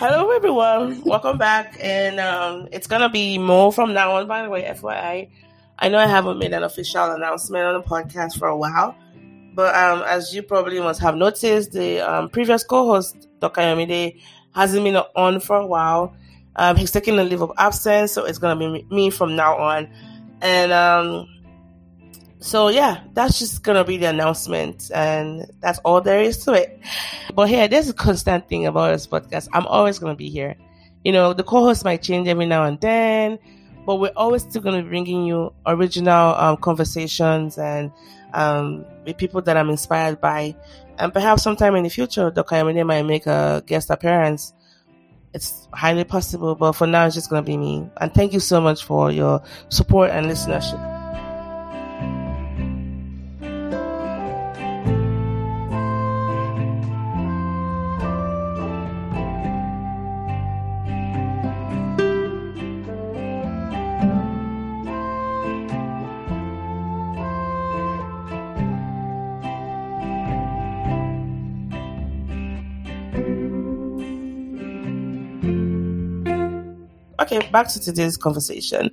Hello, everyone. Welcome back. And um, it's going to be more from now on, by the way, FYI. I know I haven't made an official announcement on the podcast for a while, but um, as you probably must have noticed, the um, previous co host, Dr. Ayomide, hasn't been on for a while. Um, he's taking a leave of absence, so it's going to be me from now on. And um, so yeah, that's just gonna be the announcement, and that's all there is to it. But here, there's a constant thing about this podcast. I'm always gonna be here. You know, the co-host might change every now and then, but we're always still gonna be bringing you original um, conversations and um, with people that I'm inspired by. And perhaps sometime in the future, Dr. Ayomide might make a guest appearance. It's highly possible, but for now, it's just gonna be me. And thank you so much for your support and listenership. Back to today's conversation.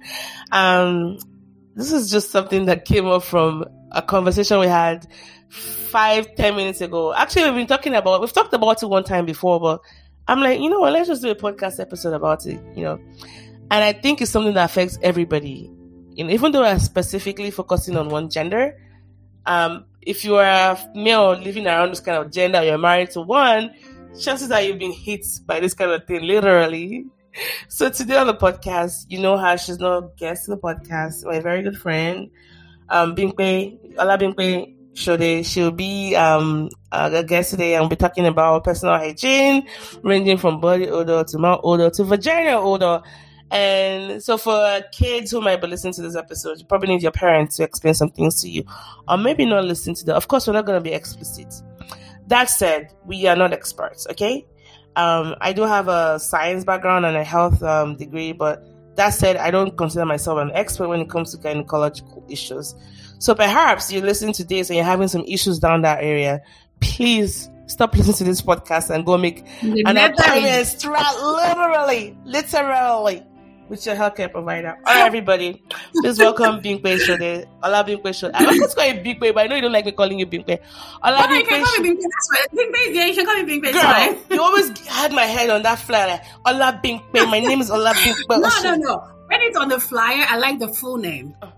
Um, this is just something that came up from a conversation we had five, ten minutes ago. Actually, we've been talking about, we've talked about it one time before, but I'm like, you know what, let's just do a podcast episode about it, you know. And I think it's something that affects everybody. You know, even though I'm specifically focusing on one gender, um, if you are a male living around this kind of gender, you're married to one, chances are you've been hit by this kind of thing, literally so today on the podcast, you know how she's not a guest in the podcast, my very good friend, um, Bimpe, Olabimpe Shode. She'll be um a guest today and we'll be talking about personal hygiene, ranging from body odor to mouth odor to vagina odor. And so for kids who might be listening to this episode, you probably need your parents to explain some things to you. Or maybe not listen to them. Of course, we're not going to be explicit. That said, we are not experts, okay? Um, I do have a science background and a health um, degree, but that said, I don't consider myself an expert when it comes to gynecological issues. So perhaps you're listening to this and you're having some issues down that area. Please stop listening to this podcast and go make an appointment. Literally, literally with your healthcare provider. All right, everybody, please welcome Bimpe Shode. Olabimpe Shode. I'm not going to call you Bimpe, but I know you don't like me calling you Bimpe. Ola oh, Bimpe. You can call me Bimpe. That's right. Bimpe, yeah, you can call me Bimpe. Girl, you always had my head on that flyer. Like, Olabimpe. My name is Olabimpe. no, no, no. When it's on the flyer, I like the full name. Oh.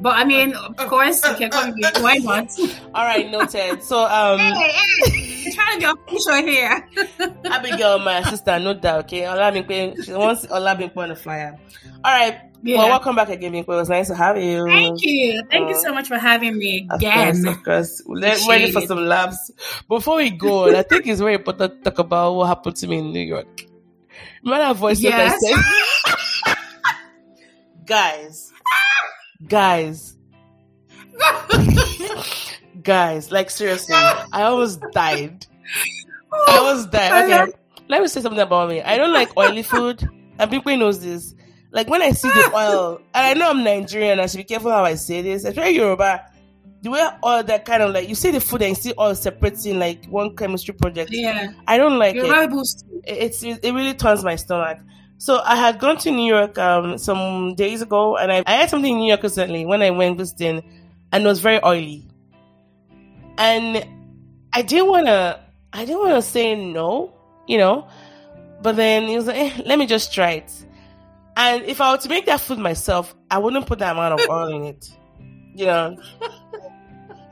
But I mean, of course, you can call me. Why not? All right, noted. So, um, hey, hey, trying to be official here. Abigail, my sister, no doubt. Okay, Olabimpe, she wants Olabimpe on the flyer. All right. Yeah. Well, welcome back again, Bimpe. It was nice to have you. Thank you. Thank uh, you so much for having me again. Of course, of course. Let's ready for some laughs. Before we go, I think it's very important to talk about what happened to me in New York. Remember that voice yes. that I said? Guys guys, guys, like seriously, I almost died. I almost died. Okay, let me say something about me. I don't like oily food, and people knows this. Like when I see the oil, and I know I'm Nigerian, I should be careful how I say this. Especially Yoruba, the way all that kind of like you see the food and you see all separating like one chemistry project. Yeah, I don't like it. It's it, it really turns my stomach. So I had gone to New York um, some days ago, and I, I had something in New York recently when I went visiting, and it was very oily. And I didn't want to, I didn't want to say no, you know, but then he was like, eh, "Let me just try it." And if I were to make that food myself, I wouldn't put that amount of oil in it, you know.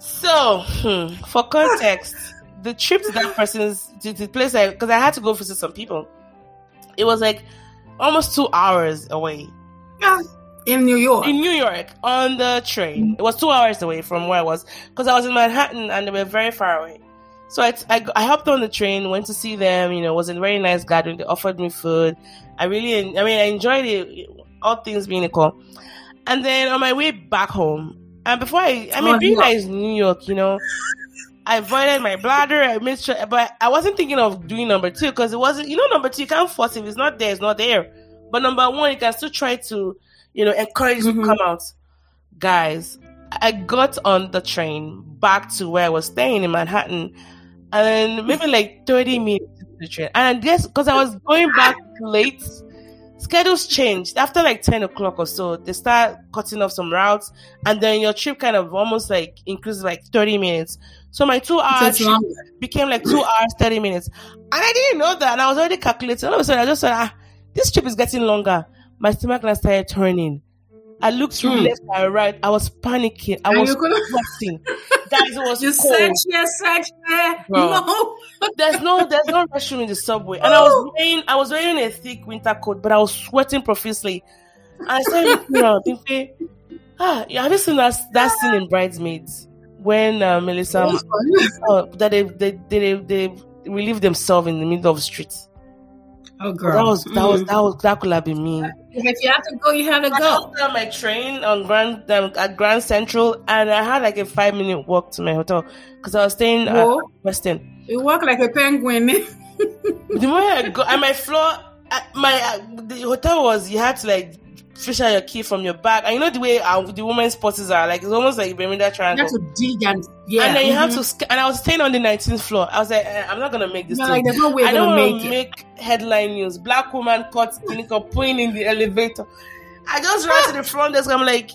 so, hmm, for context, the trip to that person's to the place, because I, I had to go visit some people, it was like almost two hours away. Yeah. In New York. In New York, on the train. It was two hours away from where I was because I was in Manhattan and they were very far away. So I, I, I, hopped on the train, went to see them. You know, it was a very nice gathering. They offered me food. I really, I mean, I enjoyed it. All things being equal. And then on my way back home, and before I, I mean, oh, being guys New York, you know, I avoided my bladder. I made sure, but I wasn't thinking of doing number two because it wasn't, you know, number two, you can't force if it's not there, it's not there. But number one, you can still try to, you know, encourage mm-hmm. to come out. Guys, I got on the train back to where I was staying in Manhattan and maybe like 30 minutes to the train. And I guess because I was going back late, schedules changed after like 10 o'clock or so. They start cutting off some routes, and then your trip kind of almost like increases like 30 minutes. So my two hours became like two hours, 30 minutes. And I didn't know that. And I was already calculating. All of a sudden, I just said, ah, this trip is getting longer. My stomach started turning. I looked hmm. left and right. I was panicking. I was sweating. Guys, it was you cold. search here, search there. No, there's no, there's no restroom in the subway. And I was wearing, I was wearing a thick winter coat, but I was sweating profusely. And I said, you know, thinking, ah, have you seen that that scene in Bridesmaids when uh, Melissa uh, that they they, they they relieve themselves in the middle of the street? Oh, girl, that was that mm. was that was that could have been me. If you have to go, you have to go. I on my train on Grand um, at Grand Central, and I had like a five minute walk to my hotel because I was staying at Westin. You walk like a penguin. the more I go, and my floor, my the hotel was you had to like fish out your key from your bag. And you know the way uh, the women's purses are, like it's almost like Bermuda Triangle. You have to dig and yeah, and then you mm-hmm. have to. And I was staying on the 19th floor. I was like, eh, I'm not gonna make this. No, like, there's no way I don't make, make headline news. Black woman caught clinical pulling in the elevator. I just ran to the front desk. I'm like,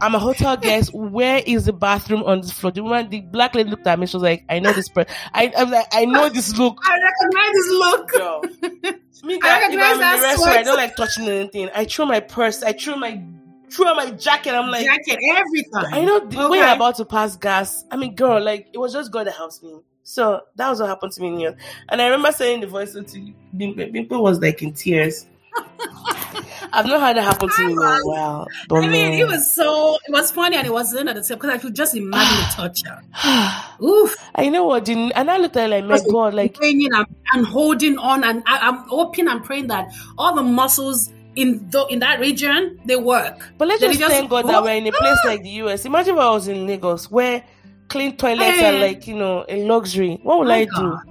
I'm a hotel guest. Where is the bathroom on this floor? The woman, the black lady looked at me. She was like, I know this person. I, I'm like, I know this look. I recognize this look. Yo. Me, that, if I'm in the restaurant, I don't like touching anything. I throw my purse. I throw my throw my jacket. I'm like jacket every time. I know the okay. way I'm about to pass gas. I mean, girl, like it was just God that helps me. So that was what happened to me in. And I remember saying the voice to Bimpe. Bimpe was like in tears. I've not had that happen to me in a while. I mean, it was so it was funny and it was the at the same because I could just imagine the torture. Oof! I know what didn't, and I looked at it like, my God, like praying and, and holding on, and I, am hoping and praying that all the muscles in the, in that region they work. But let's just, just thank God that we're in a place like the US. Imagine if I was in Lagos where clean toilets hey. are like you know a luxury. What would I God. do?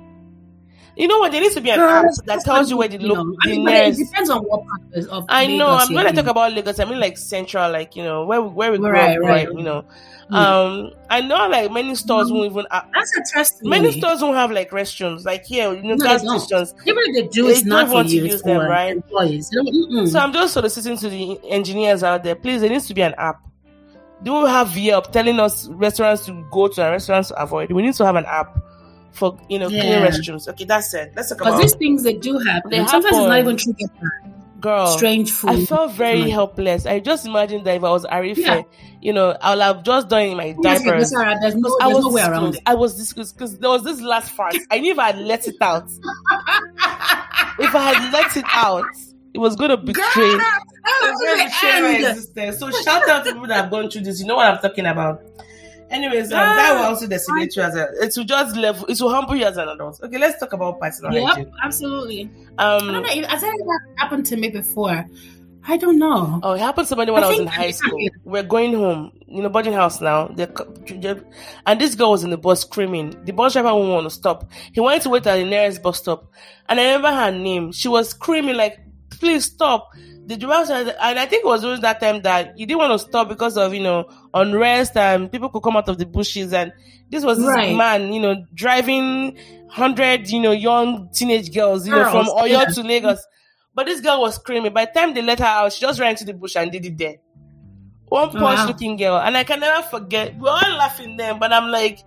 You know what? There needs to be an app that tells you where the, lo- I mean, nearest. It depends on what part of I Lagos know. I'm when I talk about Lagos, I mean like central, like you know where where we grew right, up, right, right? You know, mm. um, I know like many stores mm. won't even. Uh, That's testimony. Many stores won't have like restrooms, like here, you know, no, gas stations. Even if they do, it's not for want you, to use them, right? Employees. So I'm just soliciting to the engineers out there. Please, there needs to be an app. Do we have Yelp telling us restaurants to go to and restaurants to avoid? We need to have an app for you know yeah. clean restrooms. Okay, that's it. Let's talk about because these things they do happen. They Sometimes happen. it's not even true. Girl, strange food. I felt very like, helpless. I just imagined that if I was Arife, yeah. you know, I would have just done in my diapers. Sarah, there's no, there's I was no way around it. I was disgusted because there was this last part. I knew if I had let it out, if I had let it out, it was going to betray. Girl, betray my existence. So shout out to people that have gone through this. You know what I'm talking about. Anyways, um, that will also decimate you as a. It will just level. It will humble you as an adult. Okay, let's talk about personal yep, hygiene. absolutely. Um, I don't know. Has that happened to me before? I don't know. Oh, it happened to me when I, I was in high school. We're going home, you know, boarding house now. and this girl was in the bus screaming. The bus driver won't want to stop. He wanted to wait at the nearest bus stop. And I remember her name. She was screaming like, please stop the driver said, and I think it was during that time that he didn't want to stop because of you know unrest and people could come out of the bushes and this was this right. man you know driving hundred you know young teenage girls you girls, know from Oyo yeah. to Lagos, but this girl was screaming. By the time they let her out, she just ran into the bush and did it there. One posh wow. looking girl, and I can never forget. We're all laughing then, but I'm like.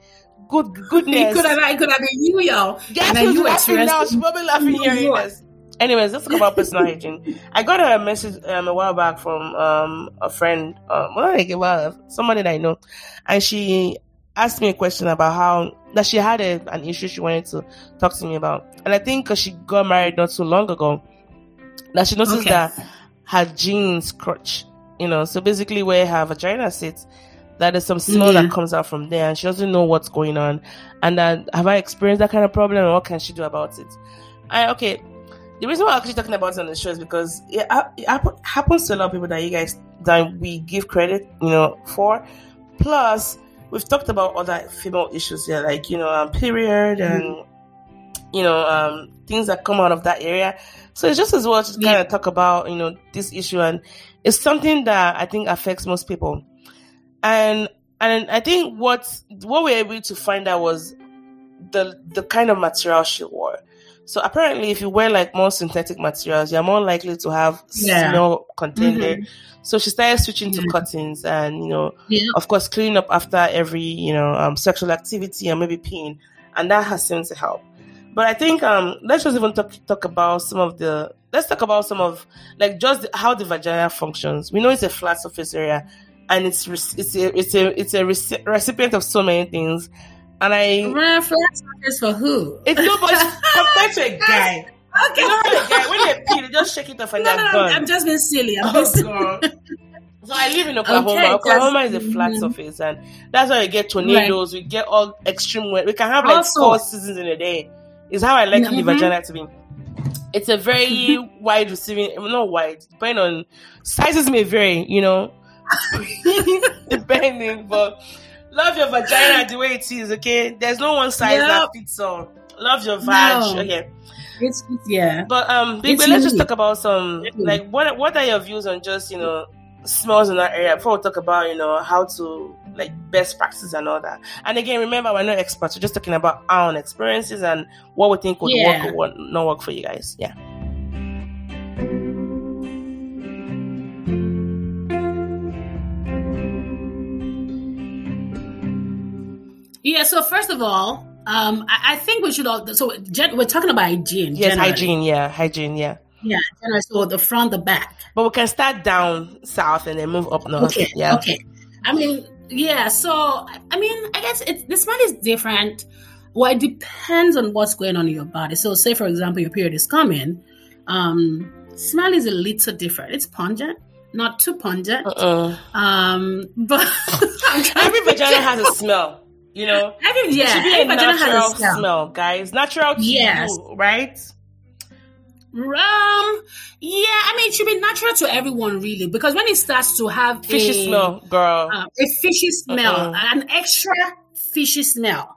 Good goodness! It could have, it could have been you, y'all. Guess who's laughing now? She's probably laughing hearing this. Anyways, let's talk about personal hygiene. I got a message um, a while back from um, a friend, um, well, like somebody that I know, and she asked me a question about how that she had a, an issue she wanted to talk to me about, and I think because she got married not so long ago, that she noticed okay. that her jeans crotch, you know, so basically where her vagina sits, that there's some smell yeah. that comes out from there, and she doesn't know what's going on, and that have I experienced that kind of problem, and what can she do about it? I okay, the reason why I'm actually talking about it on the show is because it, it happens to a lot of people that you guys that we give credit, you know, for. Plus, we've talked about other female issues here, like you know, um, period and mm-hmm. you know, um, things that come out of that area. So it's just as well to yeah. kind of talk about you know this issue, and it's something that I think affects most people. And and I think what what we were able to find out was the the kind of material she wore. So apparently, if you wear like more synthetic materials, you're more likely to have Yeah. smell contained there. Mhm. So she started switching to cottons, and you know, Yeah. of course, cleaning up after every you know um, sexual activity and maybe peeing, and that has seemed to help. But I think um, let's just even talk talk about some of the let's talk about some of like just the, how the vagina functions. We know it's a flat surface area, and it's it's a it's a it's a reci- recipient of so many things. And I Run flat surface for who? it's nobody compared to a guy. Okay. You know how the guy when they pee, they just shake it off and no, they're no, no. I'm just being silly. I'm Oh. God. So I live in Oklahoma. Okay, Oklahoma just- is a flat mhm. surface, and that's why we get tornadoes. We get all extreme weather. We can have like Also- four seasons in a day. Is how I like the Mhm. vagina to be. It's a very wide receiving, not wide, depending on sizes may vary, you know, depending. But love your vagina the way it is. Okay, there's no one size Yep. that fits all. Love your vag. No. Okay. It's, yeah. But um, Big It's let's just talk about some like what what are your views on just you know smells in that area before we talk about you know how to like best practices and all that. And again, remember we're not experts; we're just talking about our own experiences and what we think would Yeah. work or what not work for you guys. Yeah. Yeah. So first of all, um, I, I think we should all. So gen, we're talking about hygiene. Yes, generally. hygiene. Yeah, hygiene. Yeah. Yeah. generally. So the front, the back. But we can start down south and then move up north. Okay. Yeah. Okay. I mean, yeah. So I mean, I guess it, the smell is different. Well, it depends on what's going on in your body. So, say for example, your period is coming. Um, smell is a little different. It's pungent, not too pungent. Uh-uh. Um, but Every vagina has a smell. You know. Every, It yeah, should be a natural smell. smell, guys. Natural to Yes. you, right? Um, yeah, I mean, it should be natural to everyone, really, because when it starts to have Fishy a, smell, girl. uh, a fishy smell, Uh-uh. an extra fishy smell.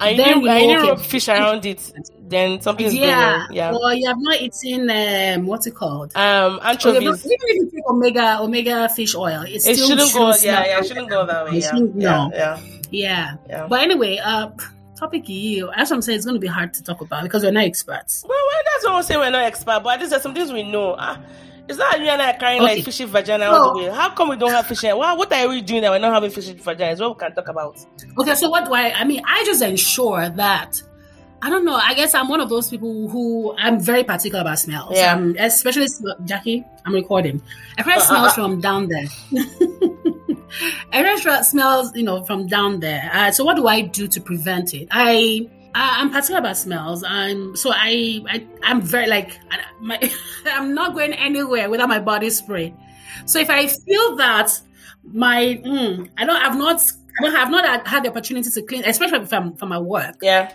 I then knew I you knew rub fish around it. Then something's Yeah, going on. Yeah. Or you have not eaten um, what's it called? Um, have not- even if you take omega omega fish oil, it It shouldn't go. Yeah, yeah. It shouldn't go that way. It Yeah, yeah, no. yeah, Yeah. yeah. But anyway, uh, topic you. As I'm saying, it's going to be hard to talk about because we're not experts. Well, well, that's what I'm saying. We're not expert, but least there's some things we know. Ah, it's not you and I carrying Okay. like fishy vagina all the way. How come we don't have fishy? Well, what are we doing that we're not having fishy vagina? Is what we can talk about. Okay, so what do I? I mean, I just ensure that. I don't know. I guess I'm one of those people who I'm very particular about smells. Yeah. Um, especially Jackie. I'm recording. I try smells from down there. Try smell- smells, you know, from down there. Uh, so what do I do to prevent it? I. I'm particular about smells. I'm so I, I I'm very like my I'm not going anywhere without my body spray. So if I feel that my mm, I don't I've not I don't have not had- the opportunity to clean, especially if I'm from my work. Yeah.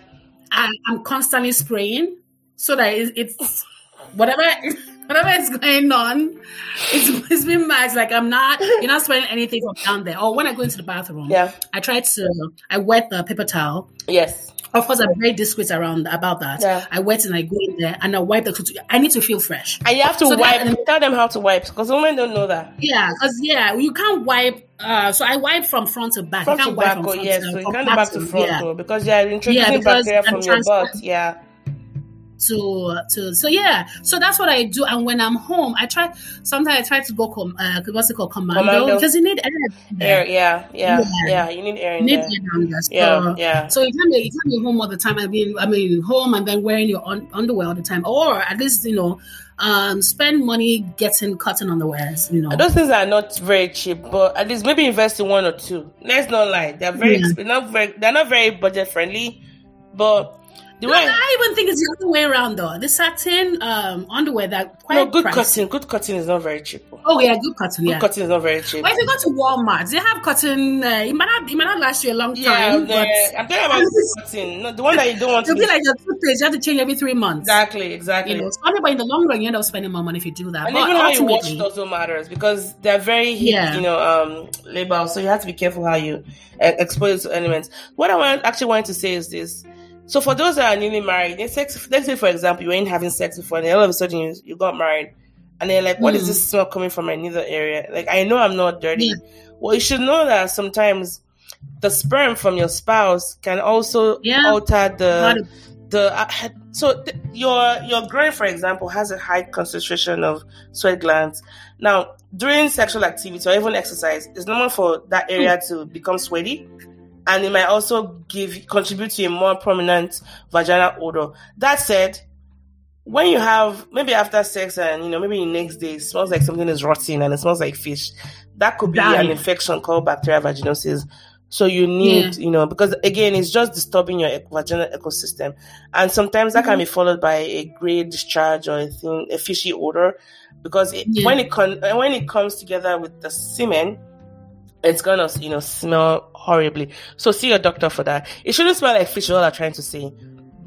I, I'm constantly spraying so that it, it's whatever whatever is going on, it's, it's been matched. Like I'm not you're not spraying anything from down there. Or when I go into the bathroom, Yeah. I try to I wet the paper towel. Yes. Of course, I'm very discreet around about that. Yeah. I wet and I go in there and I wipe the. I need to feel fresh. And you have to So wipe. that- tell them how to wipe because women don't know that. Yeah, because yeah, you can't wipe. Uh, so I wipe from front to back. Front you can't wipe back, from oh front yes. to So you from can't back to front yeah. though, because you are introducing because bacteria I'm from your butt. Yeah. To to so yeah so that's what i do and when i'm home i try sometimes i try to go com uh, what's it called commando, Commando. because you need air Air. Yeah. Yeah. Yeah. Yeah. You need air you need there. air down there. So, Yeah. Yeah. so you can't be you can't be home all the time. I mean, I mean, home and then wearing your un- underwear all the time, or at least you know, um, spend money getting cotton underwears. You know, Those things are not very cheap, but at least maybe invest in one or two. Let's not lie; they're very, Yeah. not very, they're not very budget friendly. But the No, way, I even think it's the other way around though. The satin um, underwear that quite no, good pricey. cotton, good cotton is not very cheap. Oh yeah, good cotton. Good Yeah. cotton is not very cheap. But if you go to Walmart, they have cotton. Uh, it might not, it might not last you a long Yeah, time, but I'm talking about cotton, no, the one that you don't want it'll be Be, like a toothpaste. You have to change every three months. exactly, exactly. You know, so but in the long run, you end up spending more money if you do that. and but even how you wash also matters because they're very heat, Yeah. you know, um, labels. So you have to be careful how you uh, expose to elements. What I want, actually wanted to say is this. So for those that are newly married, sex, let's say for example, you ain't having sex before, and all of a sudden you, you got married, and they're like, what is Mm. this smell coming from my neither area? Like, I know I'm not dirty. Yeah. Well, you should know that sometimes the sperm from your spouse can also Yeah. alter the the uh, so th- your your groin, for example, has a high concentration of sweat glands. Now, during sexual activity or even exercise, it's normal for that area to become sweaty, and it might also give contribute to a more prominent vaginal odor. That said, when you have maybe after sex and you know maybe the next day it smells like something is rotting and it smells like fish, that could be an infection called bacterial vaginosis. So you need, you know, because again, it's just disturbing your vaginal ecosystem, and sometimes that can be mm-hmm. followed by a gray discharge or a thing, a fishy odor, because it, Yeah. when it con- when it comes together with the semen, it's gonna you know smell horribly. So see your doctor for that. It shouldn't smell like fish. is All I'm trying to say,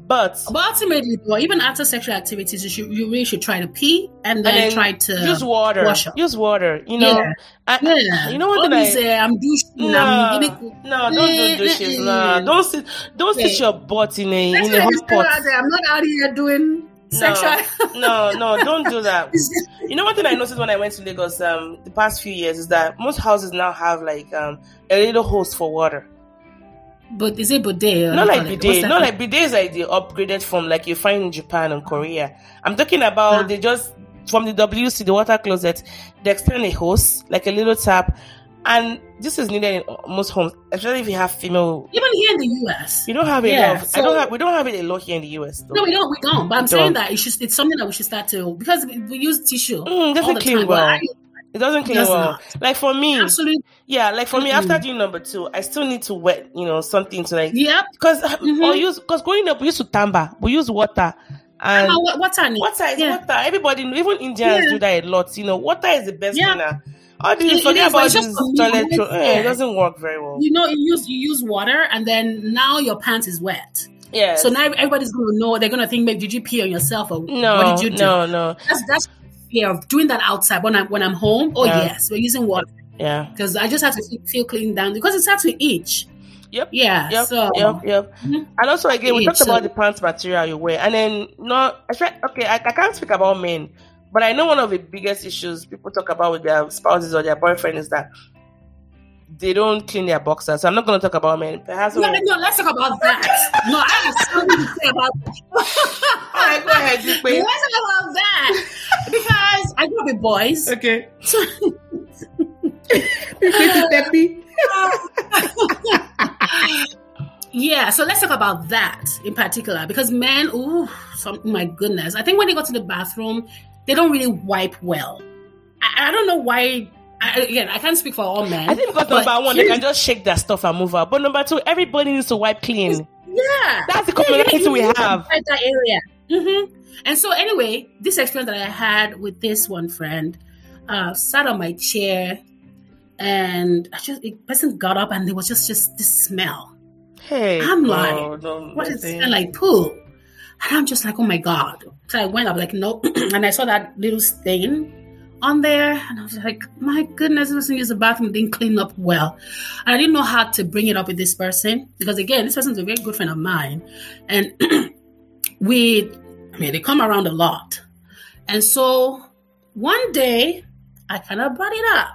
but But ultimately, though, even after sexual activities, you should you really should try to pee and and then, then try to use water. wash up. Use water. You know, Yeah. I- Yeah, you know what I- these, uh, I'm douching. No, I'm giving- no, don't do eh, eh, dishes. Eh, nah, don't sit, don't sit your butt in a That's in a hot pot. I'm not out here doing sexual. No, no, don't do that. You know one thing I noticed when I went to Lagos um the past few years is that most houses now have like um a little hose for water. but is it bidet? Not like they call it? bidet, not like bidet is like the upgraded form like you find in Japan and Korea. I'm talking about Ah. they just from the WC, the water closet, they extend a hose, like a little tap, and this is needed in most homes, especially if you have female. Even here in the US. You don't have it. Yeah, enough. I don't have. We don't have it a lot here in the US. Though. No, we don't. We don't. But I'm We saying don't. that it's just it's something that we should start to because we, use tissue Mm, doesn't clean time. well. I- It doesn't clean does well. not. Like for me, absolutely. yeah, like for me, Mm-mm. after doing number two, I still need to wet, you know, something to like Yep. because Mhm. or use because growing up we used to tamba, we use water and Uh, our name? water is Yeah. water. Everybody, even Indians Yeah. do that a lot. You know, water is the best Yeah. cleaner. All this It- it forget is, but about this toilet. tro- fair. it doesn't work very well. You know, you use you use water, and then now your pants is wet. Yeah. So now everybody's gonna know. They're gonna think, maybe did you pee on yourself or no, what did you do? no, no. That's that's fear of doing that outside when I'm when I'm home. Oh Yeah. yes, we're using water Yeah. because I just have to feel, clean down because it starts to itch. Yep. Yeah. Yep, so yep, yep. Mhm. And also, again, we Yeah, talked so- about the pants material you wear, and then not. I okay, I, I can't speak about men, but I know one of the biggest issues people talk about with their spouses or their boyfriend is that they don't clean their boxers. So I'm not going to talk about men. Perhaps. no, when- no, let's talk about that. no, I have something to say about All right, go ahead, Dupe. Let's talk about that because I grew up with boys. Okay. Yeah, so let's talk about that in particular because men, ooh, some, my goodness. I think when they go to the bathroom, they don't really wipe well. I, I don't know why. I, again, I can't speak for all men. I think because number one, they can just shake their stuff and move out. But number two, everybody needs to wipe clean. Yeah, That's the Yeah, you- commonality we have. that area. hmm And so, anyway, this experience that I had with this one friend, uh, sat on my chair, and I just the person got up, and there was just just this smell. Hey, I'm like, no, What is it? Like poo. And I'm just like, oh my God. So I went up like, no. and I saw that little stain on there. And I was like, my goodness, this person used the bathroom, didn't clean up well. And I didn't know how to bring it up with this person. Because again, this person's a very good friend of mine. And we, I mean, they come around a lot. And so one day, I kind of brought it up.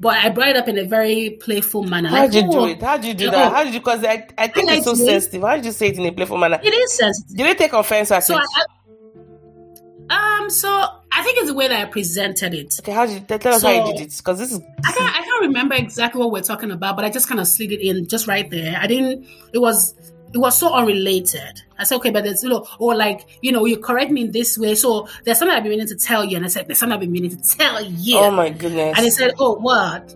But I brought it up in a very playful manner. How like, did you do "Oh, it? How did you do oh, that? How did you? Because I, I think it's so sensitive. How did you say it in a playful manner? It is sensitive. Did they take offense at So it? I, I, um, so I think it's the way that I presented it. okay, how did you, tell us how you did it? Because this is I can't, I can't remember exactly what we're talking about, but I just kind of slid it in just right there. I didn't. It was it was so unrelated. I said, okay, but there's you know, or like you know, you correct me in this way. So there's something I've been meaning to tell you, and I said, there's something I've been meaning to tell you. oh my goodness. And he said, oh, what?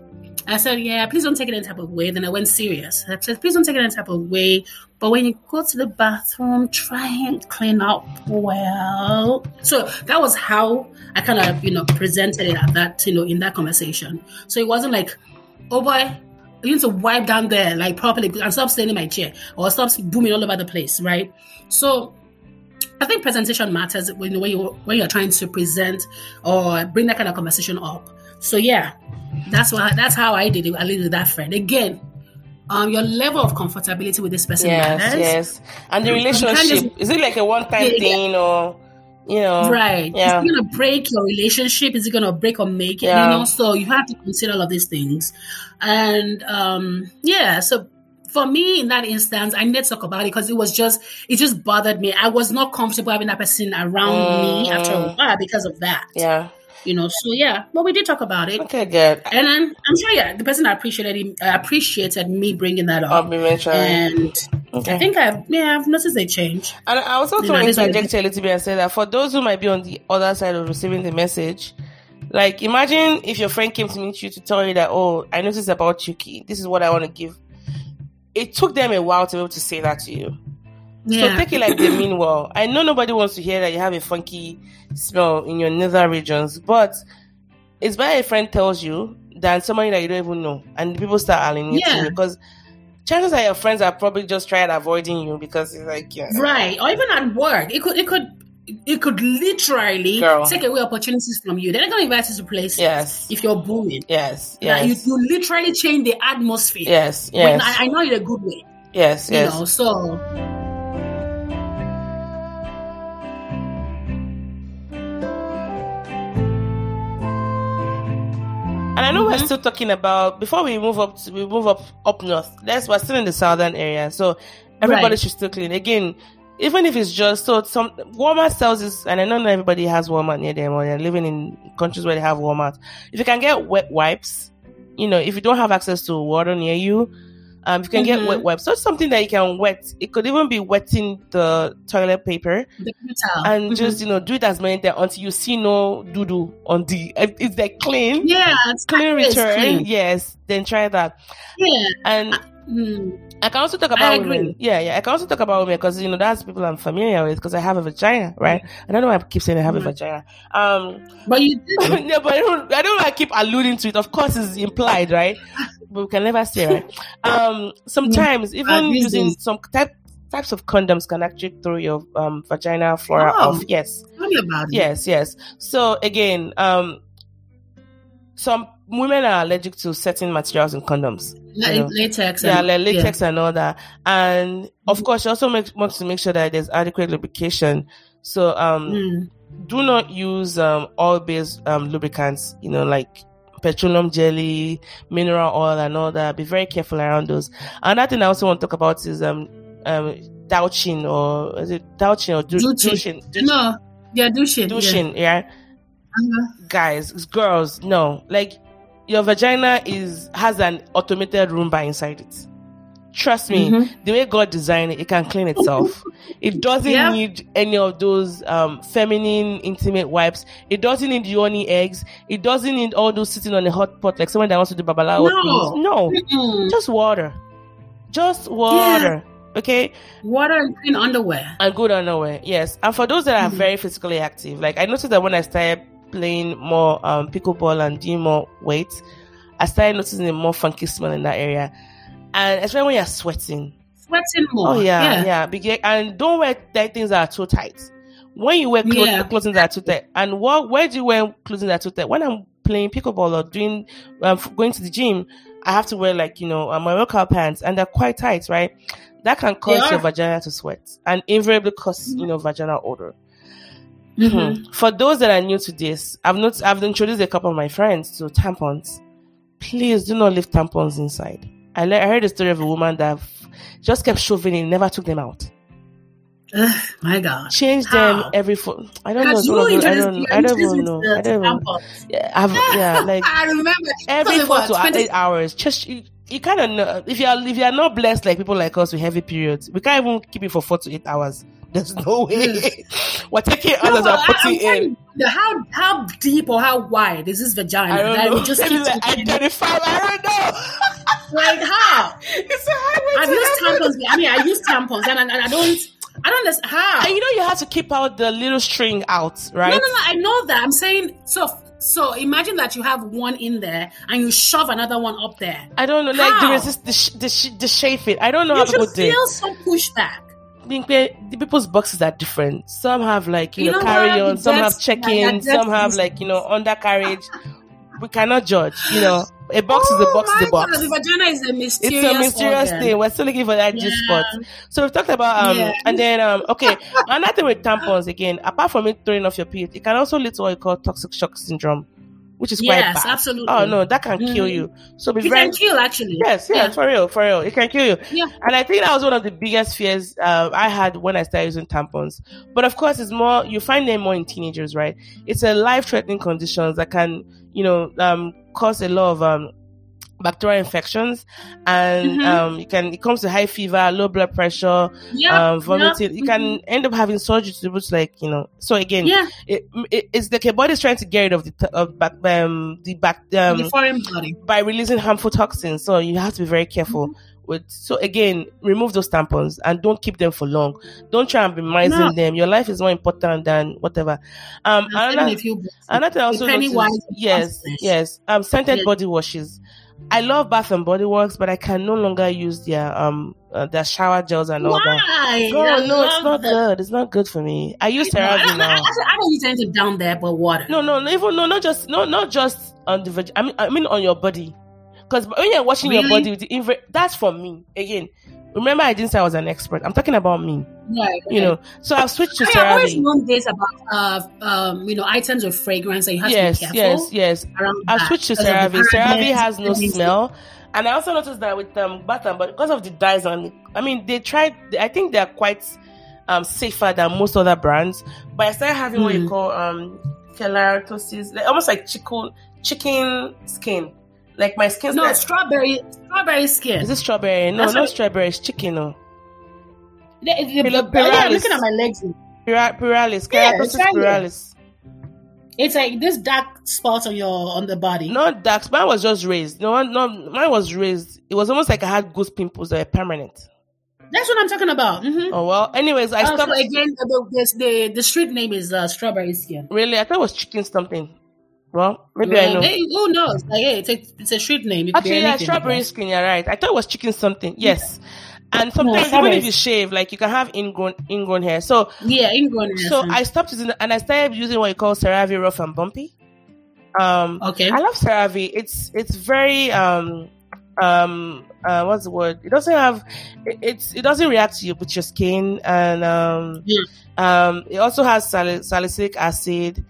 I said, yeah, please don't take it any type of way. Then I went serious. I said, please don't take it any type of way. But when you go to the bathroom, try and clean up well. So that was how I kind of, you know, presented it at that, you know, in that conversation. So it wasn't like, oh boy, you need to wipe down there like properly and stop staying in my chair or stop booming all over the place, right? So I think presentation matters when, when you when you're trying to present or bring that kind of conversation up. So yeah, that's why that's how I did it. I did with that friend. Again, um, your level of comfortability with this person yes, matters. yes. And the relationship is it like a one-time Yeah, thing or you know? Right. Yeah. Is it gonna break your relationship? Is it gonna break or make it? Yeah. You know, so you have to consider all of these things. And um yeah, so for me in that instance, I need to talk about it because it was just it just bothered me. I was not comfortable having that person around me after a while because of that. Yeah. You know, so yeah, but we did talk about it. Okay, good. And I'm, I'm sure, yeah, the person appreciated him, uh, appreciated me bringing that up. I'll be mentioning. And Okay. I think I've, yeah, I've noticed a change. And I was also You know, to interject a little bit and say that for those who might be on the other side of receiving the message, like imagine if your friend came to meet you to tell you that, oh, I noticed about Yuki. This is what I want to give. It took them a while to be able to say that to you. Yeah. So take it like they mean well. I know nobody wants to hear that you have a funky smell in your nether regions, but it's better a friend tells you than somebody that you don't even know, and people start alienating Yeah. you because chances are your friends are probably just tried avoiding you because it's like yeah, right. Or even at work. It could, it could, it could literally Girl. take away opportunities from you. They're not going to invite you to places yes, if you're booming. yes, Like, you, you literally change the atmosphere. yes, yes, I, I know in a good way. yes, You yes. know, so And I know we're Mhm. still talking about before we move up. To, we move up up north. Let's we're still in the southern area, so everybody Right. should still clean. Again, even if it's just so some Walmart sells this, and I know not everybody has Walmart near them, or they're living in countries where they have Walmart. If you can get wet wipes, you know, if you don't have access to water near you, um, you can get Mhm. wet wipes. So it's something that you can wet. It could even be wetting the toilet paper the and Mhm. just you know do it as many times until you see no doo doo on the. It's like clean yeah, it's clean return, clean. yes, then try that. Yeah. And Mm. I can also talk about women. Yeah, yeah. I can also talk about women because you know that's people I'm familiar with because I have a vagina, right? I don't know why I keep saying I have a Mhm. vagina. Um, But you yeah, but I don't. I don't. I keep alluding to it. Of course, it's implied, right? But we can never say, right? Um, sometimes even using some type types of condoms can actually throw your um vagina flora Oh. off. Yes. Tell me about it. Yes, yes. So again, um, some women are allergic to certain materials in condoms. La- you know. latex. Yeah, and- like latex and all that. And of course, she also makes wants to make sure that there's adequate lubrication. So um, Mm. do not use um oil-based um lubricants. You know, like petroleum jelly, mineral oil, and all that. Be very careful around those. Another thing I also want to talk about is um um douching or is it douching or du- Douching. No, they're douching. douching, yeah. Uh-huh. guys, girls, no. Like your vagina is has an automated Roomba inside it. Trust me, Mhm. the way God designed it, it can clean itself. it doesn't Yeah. need any of those um, feminine intimate wipes. It doesn't need yoni eggs. It doesn't need all those sitting on a hot pot like someone that wants to do babalawo No. things. No, Mm-mm. just water, just water. Okay, Water and clean underwear. and good underwear. Yes, and for those that are Mhm. very physically active, like I noticed that when I started playing more um, pickleball and doing more weight, I started noticing a more funky smell in that area, and especially when you're sweating. Sweating more. Oh yeah, yeah. Big- and don't wear tight things that are too tight. When you wear clothes, Yeah. clothing that are too tight, and what where do you wear clothing that are too tight? When I'm playing pickleball or doing um, going to the gym, I have to wear like you know uh, my workout pants, and they're quite tight, right? That can cause your vagina to sweat and invariably cause you know vaginal odor. Mhm. Hmm. For those that are new to this, I've not I've introduced a couple of my friends to tampons. Please do not leave tampons inside. I, le- I heard a story of a woman that just kept shoving in, never took them out. Ugh, my God. Change How? them every four. I don't know. Because it's you of I don't. I don't even know. I don't even. Yeah, I've, yeah, like I remember. every four to 20 eight hours. Just you, you kind of know if you are if you are not blessed like people like us with heavy periods, we can't even keep it for four to eight hours. There's no way. We're taking No, others and putting in. how how deep or how wide is this vagina? I don't know. just keep like 25. I don't know. like how? it's a highway. I've to used tampons. I mean, I use tampons, and, and I don't. I don't understand how. And you know you have to keep out the little string out, right? No, no, no. I know that. I'm saying so. So imagine that you have one in there and you shove another one up there. I don't know, like the resist, the, sh- the, sh- the shape it. I don't know You how should do it. feel some pushback. Being clear, the people's boxes are different. Some have like you, You know, know carry on, some have check in, some have like you know undercarriage. we cannot judge. You know, a box is a Oh box is a box. God, the vagina is a mysterious. It's a mysterious organ. thing. We're still looking for that G spot. So we've talked about um Yeah. and then um okay another thing with tampons again apart from it throwing off your period it can also lead to what you call toxic shock syndrome which is Yes, quite bad. absolutely. Oh no, that can kill Mhm. you. So be It very can kill actually. Yes, yes, Yeah. for real, for real. It can kill you. Yeah. And I think that was one of the biggest fears uh, I had when I started using tampons. But of course, it's more, you find them more in teenagers, right? It's a life threatening conditions that can, you know, um, cause a lot of, um, bacterial infections and Mhm. um you can it comes to high fever low blood pressure Yeah. um vomiting you Mhm. can end up having surgery to be like you know so again Yeah. it, it, it's like your body's trying to get rid of the of back um the back um the foreign body. by releasing harmful toxins. So you have to be very careful Mm-hmm. with. So again, remove those tampons and don't keep them for long. Don't try and be minimizing No. them. Your life is more important than whatever. Um, another, another I also A penny noticed- wise, yes, yes. Um, scented Yes. body washes. I love Bath and Body Works, but I can no longer use their um uh, their shower gels and all that. Why? No, I no, it's not them. good. It's not good for me. I use No, I, CeraVe don't, I, I don't use anything down there but water. No, no, no, even no, not just no, not just on the veg. I mean, I mean on your body, because when you're washing your body with the infra- that's for me. Again, remember I didn't say I was an expert. I'm talking about me. Right, You right. know, so I've switched to I have always known this about uh um you know items of fragrance that you have Yes, to be yes, careful yes. around. I've switched to because of the CeraVe. CeraVe has no smell. And I also noticed that with um, and Body, because of the dyes on, I mean, they tried. I think they are quite um, safer than most other brands. But I started having what you Hmm. call um, keratosis, like, almost like chicken chicken skin. Like my skin. No, like, strawberry strawberry skin. is it strawberry? No, That's not what- strawberry. It's chicken. No, The- the- the- Pil- yeah, I'm looking at my legs. Pira- piralis, Yeah, keratosis it's piralis. It's like this dark spot on your on the body. Not dark. Mine was just raised. No, one- no, mine was raised. It was almost like I had goose pimples that were permanent. That's what I'm talking about. hmm Oh well. Anyways, I Oh, stopped. so again, the, the, the, the street name is uh, strawberry skin. Really, I thought it was chicken something. Well, maybe I know. Hey, who knows? Like, hey, it's a, it's a street name. It Actually, yeah, strawberry skin. You're right. I thought it was chicken something. Yes. And sometimes even strawberry. if you shave, like you can have ingrown ingrown hair. So Yeah, ingrown. so yes, I stopped using and I started using what you call CeraVe Rough and Bumpy. Um, Okay. I love CeraVe. It's it's very um um uh what's the word? It doesn't have it, it's it doesn't react to you with your skin and um Yeah. um it also has sali- salicylic acid.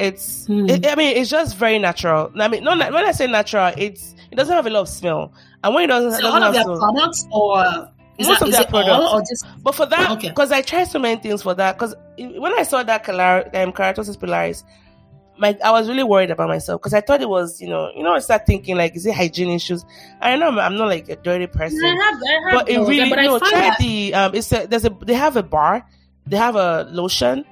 It's Hmm. it, I mean it's just very natural. I mean, not when I say natural, it's it doesn't have a lot of smell. And when it doesn't, So doesn't all have of their smell, products, or is, Most that, of is their products. or just but for that, Okay. because I tried so many things for that, because when I saw that calar- um, keratosis pilaris, my I was really worried about myself because I thought it was, you know, you know, I start thinking like, is it hygiene issues? I know I'm, I'm not like a dirty person, I have, I have but it really but no. Try that the um, it's a there's a they have a bar, they have a lotion,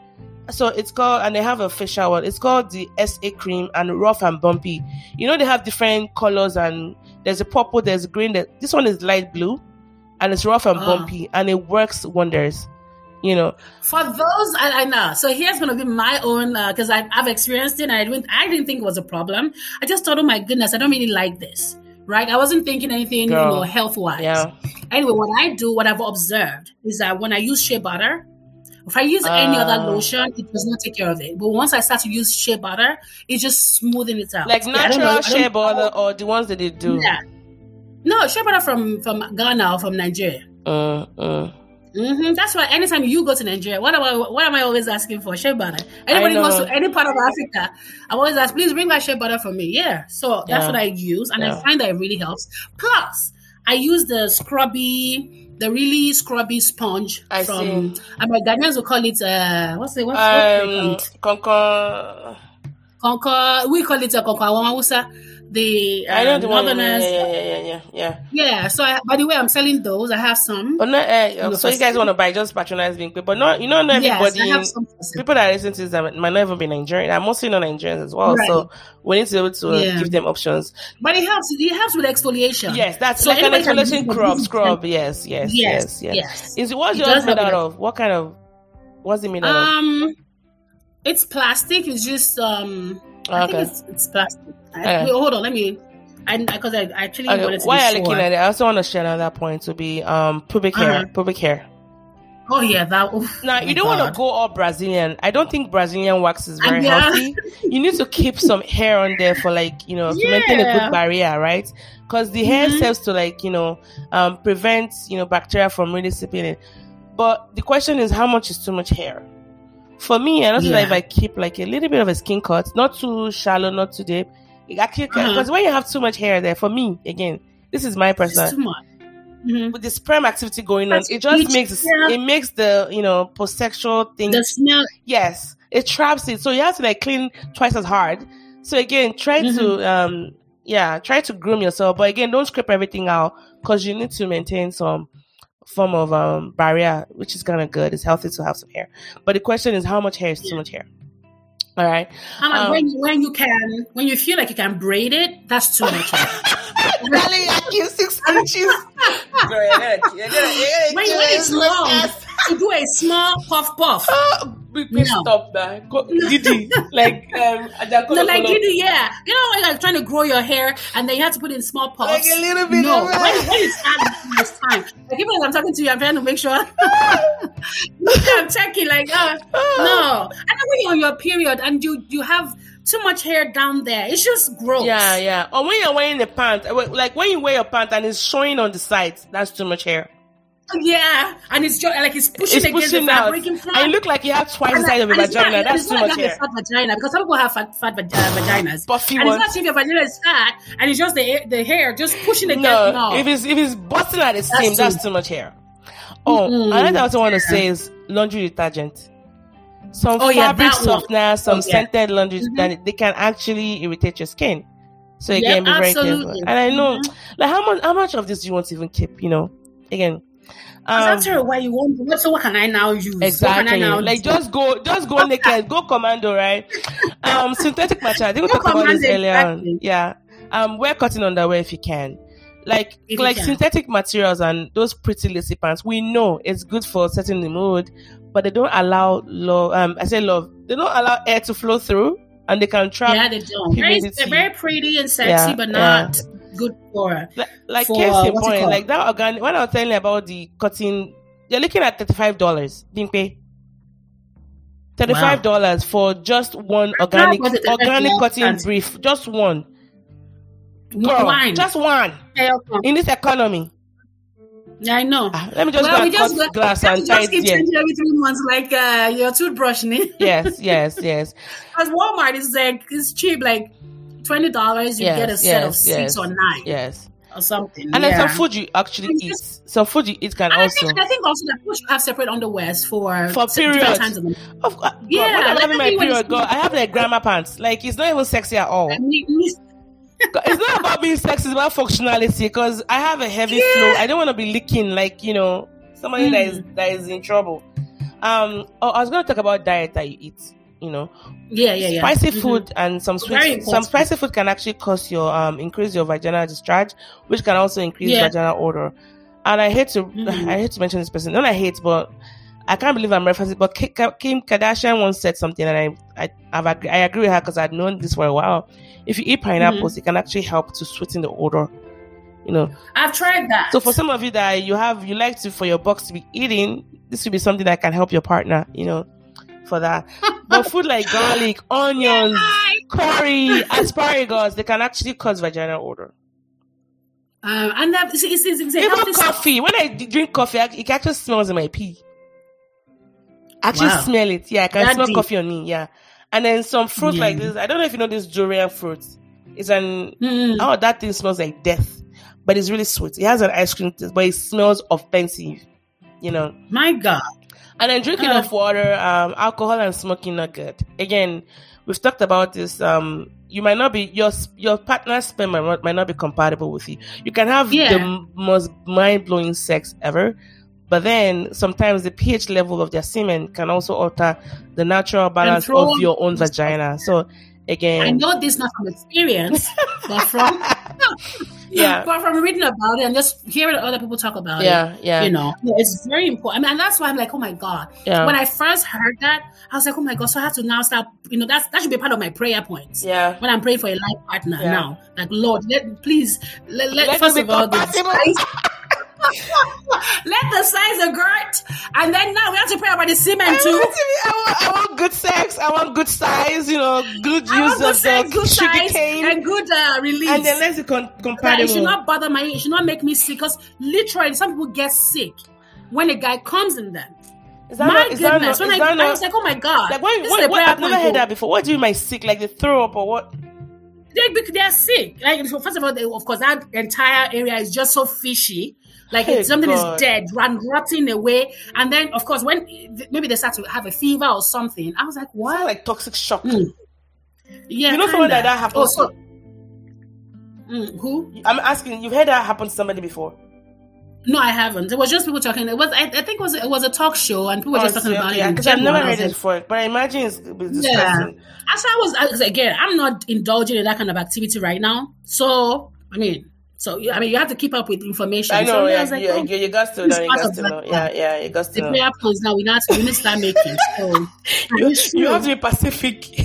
so it's called and they have a facial one. It's called the SA cream and rough and bumpy. You know they have different colors and there's a purple, there's a green. That this one is light blue, and it's rough and Ah. bumpy, and it works wonders. You know, for those I, I know. So here's gonna be my own because I've, I've experienced it. And I didn't I didn't think it was a problem. I just thought, oh my goodness, I don't really like this. Right? I wasn't thinking anything, Girl. you know, health wise. yeah. Anyway, what I do, what I've observed is that when I use shea butter, if I use any Ah. other lotion, it does not take care of it. But once I start to use shea butter, it's just smoothing it out. Like Yeah, I don't know- natural don't- shea butter or the ones that they do. Yeah. No, shea butter from from Ghana or from Nigeria. Uh, uh. hmm That's why anytime you go to Nigeria, what am I what am I always asking for? Shea butter. Anybody goes to any part of Africa, I always ask, please bring that shea butter for me. Yeah. So that's Yeah. what I use, and Yeah. I find that it really helps. Plus, I use the scrubby, the really scrubby sponge I from. I mean, Ghanaians will call it uh, what's it? What's, what do they call Um, it? concor. Konko. We call it a konko The I know um, the one. Yeah, yeah, yeah, yeah, yeah, yeah. So I, by the way, I'm selling those. I have some. But not, uh, so you guys want to buy just patronize being quick, but not you know not Yes, everybody I have some. people that listen to this that might not even be Nigerian. I'm mostly not Nigerians as well, Right. so we need to be able to Yeah. give them options. But it helps. It helps with exfoliation. Yes, that's So like an exfoliation scrub, scrub. Yes, yes, yes, Yes. yes. Yes. Is what's It yours made out of? What kind of? What's it made out of? Um, it's plastic. It's just um. I Okay. think it's, it's plastic. I, Okay. wait, hold on. Let me. I because I, I actually Okay, wanted to while be you're sure. looking at it, I also want to share another point to be um pubic hair. Uh-huh. Pubic hair. Oh yeah, that. oof, Now oh you don't want to go all Brazilian. I don't think Brazilian wax is very Yeah. healthy. You need to keep some hair on there for like you know to maintain a good barrier, right? Because the hair Mhm. serves to like you know um prevent you know bacteria from really seeping in. But the question is, how much is too much hair? For me, I that Yeah. if I keep like a little bit of a skin cut, not too shallow, not too deep, it actually Uh-huh. because when you have too much hair there, for me, again, this is my personal too much. Mhm. with the sperm activity going on, it just makes yeah. it makes the you know post-sexual thing. The smell. yes, it traps it, so you have to like clean twice as hard. So again, try Mm-hmm. to um yeah, try to groom yourself, but again, don't scrape everything out because you need to maintain some form of um barrier, which is kind of good. It's healthy to have some hair, but the question is how much hair is too much hair. All right, I'm Um, when, when you can, when you feel like you can braid it, that's too much. hair. darling, I give six inches. when, when it's long, you do a small puff puff. Oh, please No. stop that. Go- Didi, like um, No, like you yeah. You know when like, trying to grow your hair and then you have to put in small puffs. Like a little bit No, when, when you start this time, like even as I'm talking to you, I'm trying to make sure I'm checking. Like, uh, no. And then when you're on your period and you you have too much hair down there, it's just gross. Yeah, yeah. Or when you're wearing pants, uh, like when you wear your pants and it's showing on the sides, that's too much hair. Yeah. And it's just like it's pushing It's against pushing the out. front. And you look like you have twice the size of a and not- vagina. That's it's too much hair. a fat vagina because some people have fat, fat uh, vaginas. Puffy and it's not if your vagina is fat and it's just the the hair just pushing against. No, No, if it's if it's busting at the seam, that's too much hair. Oh, Mm-mm. another thing I want to say is laundry detergent. Some Oh, yeah, fabric one. softener, some Oh, yeah. scented laundry Mhm. that they can actually irritate your skin. So Yep, again, be very careful. And I know, Mhm. like how much how much of this do you want to even keep? You know, again. Um, after a while, you won't. What, so what can I now use? Exactly. Now Like do? just go, just go naked, go commando, right? Um, synthetic material. I think we talked about this earlier. exactly. Yeah. Um, wear cotton underwear if you can. Like, If like synthetic materials and those pretty lacy pants. We know it's good for setting the mood, but they don't allow love. Um, I say love. They don't allow air to flow through, and they can trap. yeah, they don't. Very, they're very pretty and sexy, Yeah, but yeah. Good for. Like, like For, case in point, like that organic. When I was telling you about the cutting, you're looking at thirty five dollars. Didn't pay. Thirty five dollars for just one organic was it $35 organic cotton brief, just one. Girl, Wine. just one in this economy. Yeah, I know. Ah, let me just well, go we just, cut glass and tie just it keep there. changing every three months, like uh, your toothbrush. Because Yes, yes, yes, Because Walmart is like it's cheap, like twenty dollars. You Yes, get a set of six yes, or nine yes. or something. And then yeah. some food you actually It's eat. just- Some food you eat can And I also. think, I think also that people should have separate underwears for For periods. times of the Of, uh, Yeah, I'm like having my period, girl, I have like grandma pants. Like it's not even sexy at all. It's not about being sexy, it's about functionality. Because I have a heavy Yeah. flow. I don't want to be leaking like you know somebody that is that is in trouble. Um, oh, I was going to talk about diet that you eat. You know, Yeah, yeah, yeah. spicy Mhm. food and some sweet, some spicy food can actually cause your um increase your vaginal discharge, which can also increase Yeah. vaginal odor. And I hate to Mhm. I hate to mention this person. Not I hate, but I can't believe I'm referencing. But Kim Kardashian once said something, and I I I've agree, I agree with her because I'd known this for a while. If you eat pineapples, Mm-hmm. it can actually help to sweeten the odor. You know, I've tried that. so for some of you that you have, you like to for your box to be eating, this would be something that can help your partner. You know, for that. but food like garlic, onions, curry, asparagus, they can actually cause vaginal odor. um, and that, it's, it's, it's, Even healthy stuff. coffee. When I drink coffee, I, it actually smells in my pee. I actually Wow. smell it. Yeah, I can That smell deep. coffee on me. Yeah, and then some fruit Yeah. like this. I don't know if you know this durian fruit. It's an Mm. oh that thing smells like death, but it's really sweet. It has an ice cream taste, but it smells offensive. You know. My God. And then drinking Uh. enough water, um, alcohol and smoking not good. Again, we've talked about this. Um, you might not be your your partner's sperm might not, might not be compatible with you. You can have Yeah. the m- most mind blowing sex ever, but then sometimes the pH level of their semen can also alter the natural balance of your own vagina. So I know this not from experience, but from Yeah. but from reading about it and just hearing other people talk about yeah, it. yeah, yeah. You know, it's very important. I mean, and that's why I'm like, oh my god. yeah, When I first heard that, I was like, oh my god. So I have to now start. You know, that's that should be part of my prayer points. yeah. When I'm praying for a life partner Yeah. now, like Lord, let please let, let, Let first of all the size, let the size girt, and then now we have to pray about the I semen want, too. to be- I, want, I want good sex. I want good size. You know, good I use of sex, good sugar size, cane. and good uh, release. and then let's con- That it should not bother my. It should not make me sick. Because literally, some people get sick when a guy comes in them. Is that My not, is that goodness. not, when I, that I was like, oh my God. like what, what, what, I've never heard that before. What do you mean sick? Like they throw up or what? they, they're sick. Like first of all, they, of course, that entire area is just so fishy. Like Hey, something God. is dead, run rotting away, and then of course when maybe they start to have a fever or something, I was like, what? like toxic shock. Mm. yeah, you know someone like that happens. Oh, so, Mm, who? I'm asking. You've heard that happen to somebody before? No, I haven't. It was just people talking. It was I, I think it was it was a talk show, and people were just Oh, talking so, about yeah, it. because I've never and I was heard it before. But I imagine it's, it's Yeah. As I was, I was again, I'm not indulging in that kind of activity right now. So, I mean, so I mean, you have to keep up with information. I know. So, yeah, I like, yeah, oh, you, you got to know. You got to know. Yeah, yeah, you got to the know. points now we not we need to start making. So, You, you have to be Pacific.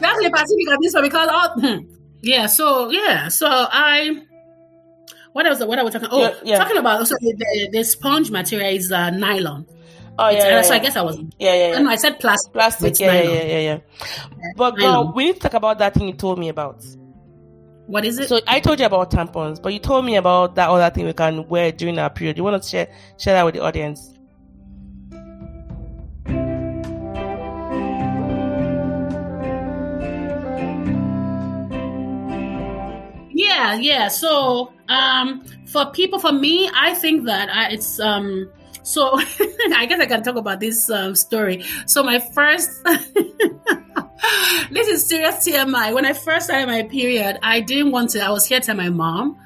That's the Pacific of this one because all, hmm. yeah. So yeah. So I. What else? What are we talking? Oh, Yeah, yeah. talking about also the, the, the sponge material is uh, nylon. oh It's- yeah, yeah, so I guess I was. yeah, yeah, yeah. No, I said plastic. Plastic. Yeah, yeah, yeah, yeah, yeah. But girl, we need to talk about that thing you told me about. What is it? So I told you about tampons, but you told me about that other thing we can wear during our period. You want to share share that with the audience? Yeah, yeah. So, um, for people, for me, I think that I, it's um. So I guess I can talk about this um, story. So my first, this is serious TMI. When I first started my period, I didn't want to. I was here to tell my mom.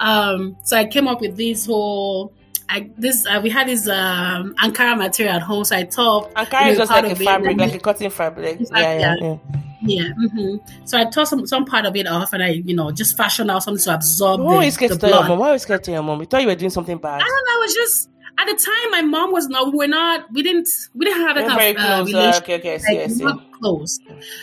Um, so I came up with this whole. I, this uh, we had this um, Ankara material at home, so I thought Ankara is just like a fabric, like a cotton fabric. Yeah, yeah, yeah. yeah. yeah. hmm So I tore some some part of it off, and I you know just fashioned out something to absorb Why the, you scared the to tell your mom? Why you scared to your mom? You thought you were doing something bad. I don't know. It was just at the time my mom was not. We were not. We didn't. We didn't have that You're kind of uh, close. Relationship. okay, okay, I see, I Like, see. not close.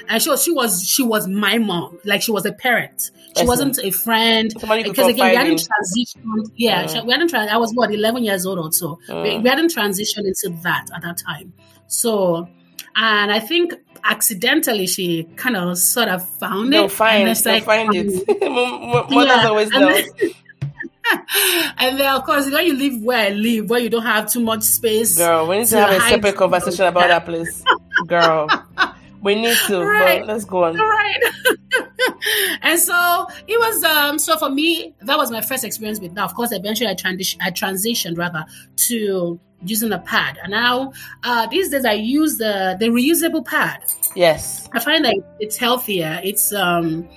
And she was. She was. She was my mom. Like she was a parent. She I wasn't a friend. Somebody Because again, we hadn't transitioned. Yeah, she- we hadn't. Trans- I was what eleven years old or so. We, Mm. we hadn't transitioned into that at that time. So, and I think accidentally she kind of sort of found They'll it. find, and it's like, find um, it. Mothers yeah, always know. and then of course you know, you live where I live, where you don't have too much space. Girl, we need to to have a separate conversation about that place. Girl, we need to. Right. Let's go on. Right. and so it was um so for me, that was my first experience with that. Of course, eventually I transition I transitioned rather to using a pad. And now uh these days I use the the reusable pad. Yes. I find that it's healthier. It's um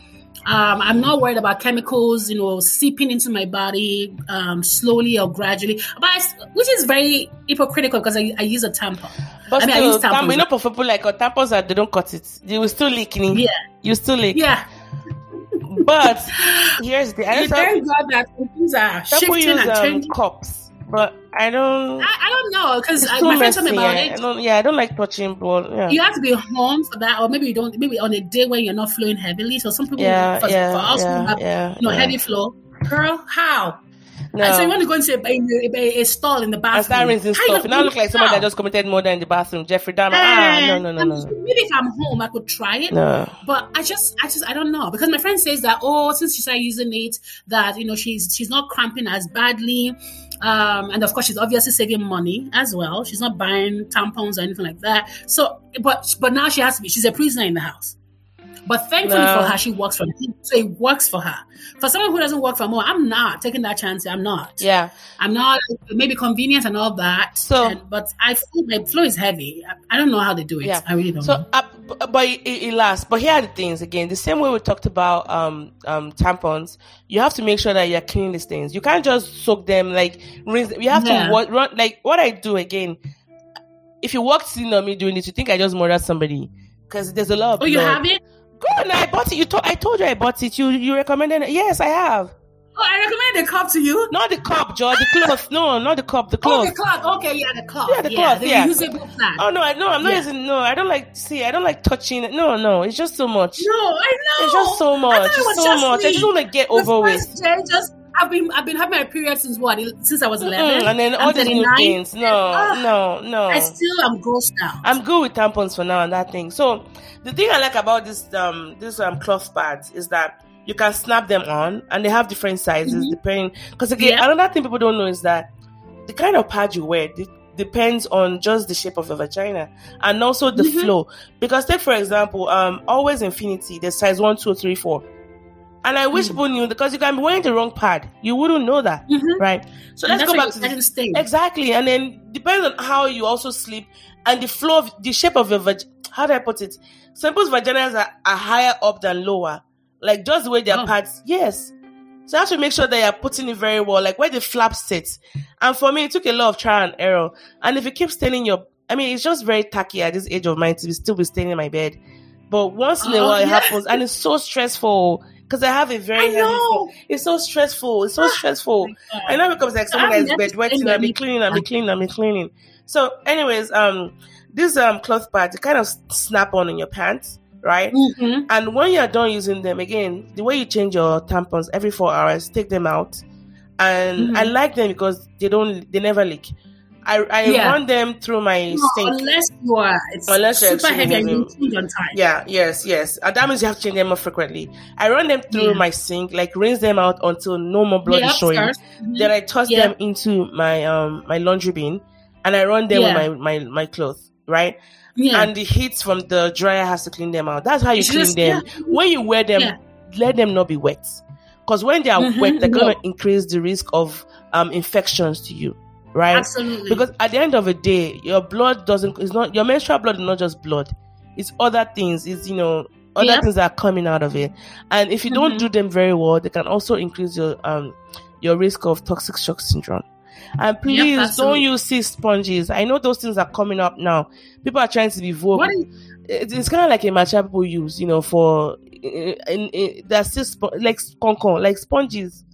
um, I'm not worried about chemicals, you know, seeping into my body um, slowly or gradually, but I, which is very hypocritical because I, I use a tampon. But I mean, I still, use tam- you know, for people like uh, tampons, are, they don't cut it. You will still leak. in Yeah. You still leak. Yeah, But here's the. I know thank God that things are shifting use and um, changing. cups, but I don't. I, I don't know because my friend told me about yeah. I it. don't, yeah, I don't like touching blood. Yeah. You have to be home for that, or maybe you don't. Maybe on a day when you're not flowing heavily. So some people, yeah, for, yeah, for us, who yeah, have yeah, you know heavy flow. Girl, how? No. And so you want to go into a, a, a, stall in the bathroom. and start rinsing stuff. You now look like someone that just committed murder in the bathroom. Jeffrey Dahmer. Ah, Eh, no, no, no, no, Maybe if I'm home, I could try it. no. But I just, I just, I don't know because my friend says that oh, since she started using it, that you know she's she's not cramping as badly, um, and of course she's obviously saving money as well. She's not buying tampons or anything like that. So, but but now she has to be. She's a prisoner in the house. But thankfully No. for her, she works from home, so it works for her. For someone who doesn't work from home, I'm not taking that chance. I'm not. Yeah. I'm not maybe convenient and all that. So- and- but I feel my flow is heavy. I, I don't know how they do it. Yeah. I really don't So, know. uh, but it, it lasts. But here are the things again. The same way we talked about um um tampons, you have to make sure that you're cleaning these things. You can't just soak them like rinse. You have Yeah. to wa- run like what I do again. If you walked in on me doing this, you think I just murdered somebody because there's a lot of. Oh, you have it? Good. I bought it. You told. I told you I bought it. You you recommended it. Yes, I have. Oh, I recommend the cup to you. Not the cup, George. The cloth. No, not the cup. The Oh, cloth. the cloth. Okay, yeah, the cloth. Yeah, the cloth, the yeah. reusable plant. Oh no, I no, I'm not Yeah. using. No, I don't like. See, I don't like touching it. No, no, it's just so much. No, I know. It's just so much. thought it It's was so just much. I me. just want to get The over with. day, just I've been I've been having my period since what? Since I was eleven. Mm, and then all these new things. No, Ah, no, no. I still am grossed out. I'm good with tampons for now and that thing. So the thing I like about this um this um cloth pads is that you can snap them on and they have different sizes Mhm. depending because again Yeah. another thing people don't know is that the kind of pad you wear depends on just the shape of the vagina and also the Mhm. flow. Because take for example, um, always infinity, the size one, two, three, four. And I wish Mm. people knew because you can be wearing the wrong pad. You wouldn't know that, Mhm. right? So And let's go back to the stay. Exactly, and then depends on how you also sleep and the flow of the shape of your vagina. How do I put it? Some people's vaginas are, are higher up than lower, like just the way their Oh. pads. Yes, so you have to make sure that you're putting it very well, like where the flap sits. And for me, it took a lot of trial and error. And if you keep staining your, I mean, it's just very tacky at this age of mine to be still be staining my bed. But once in a Oh, while, it yeah. happens, and it's so stressful because I have a very I heavy. It's so stressful. It's so stressful. God. I know it becomes like someone that's never bedwetting, seen I'll be cleaning, I'll be cleaning, I'll be cleaning. So, anyways, um, this um cloth pads, they kind of snap on in your pants, right? Mhm. And when you're done using them, again, the way you change your tampons every four hours, take them out. And Mhm. I like them because they don't, they never leak. I, I Yeah. run them through my No, sink. unless you are Unless super heavy and you change on time. Yeah, yes, yes. And that means you have to change them more frequently. I run them through Yeah. my sink, like rinse them out until no more blood Yeah, is showing. Mhm. Then I toss them into my um my laundry bin, and I run them with my my my clothes, right? Yeah. And the heat from the dryer has to clean them out. That's how you You clean just- them. When you wear them, Yeah. let them not be wet, because when they are Mhm, wet, they're gonna no. increase the risk of um infections to you, right? Absolutely. Because at the end of the day, your blood doesn't. It's not your menstrual blood is not just blood. It's other things. It's you know other Yep. things that are coming out of it. And if you don't Mhm. do them very well, they can also increase your um your risk of toxic shock syndrome. Uh, and please don't use sea sponges. I know those things are coming up now. People are trying to be vogue. what is, It- it's kind of like a matcha people use, you know, for eh, eh, eh, in, that's spo- like concon, like sponges.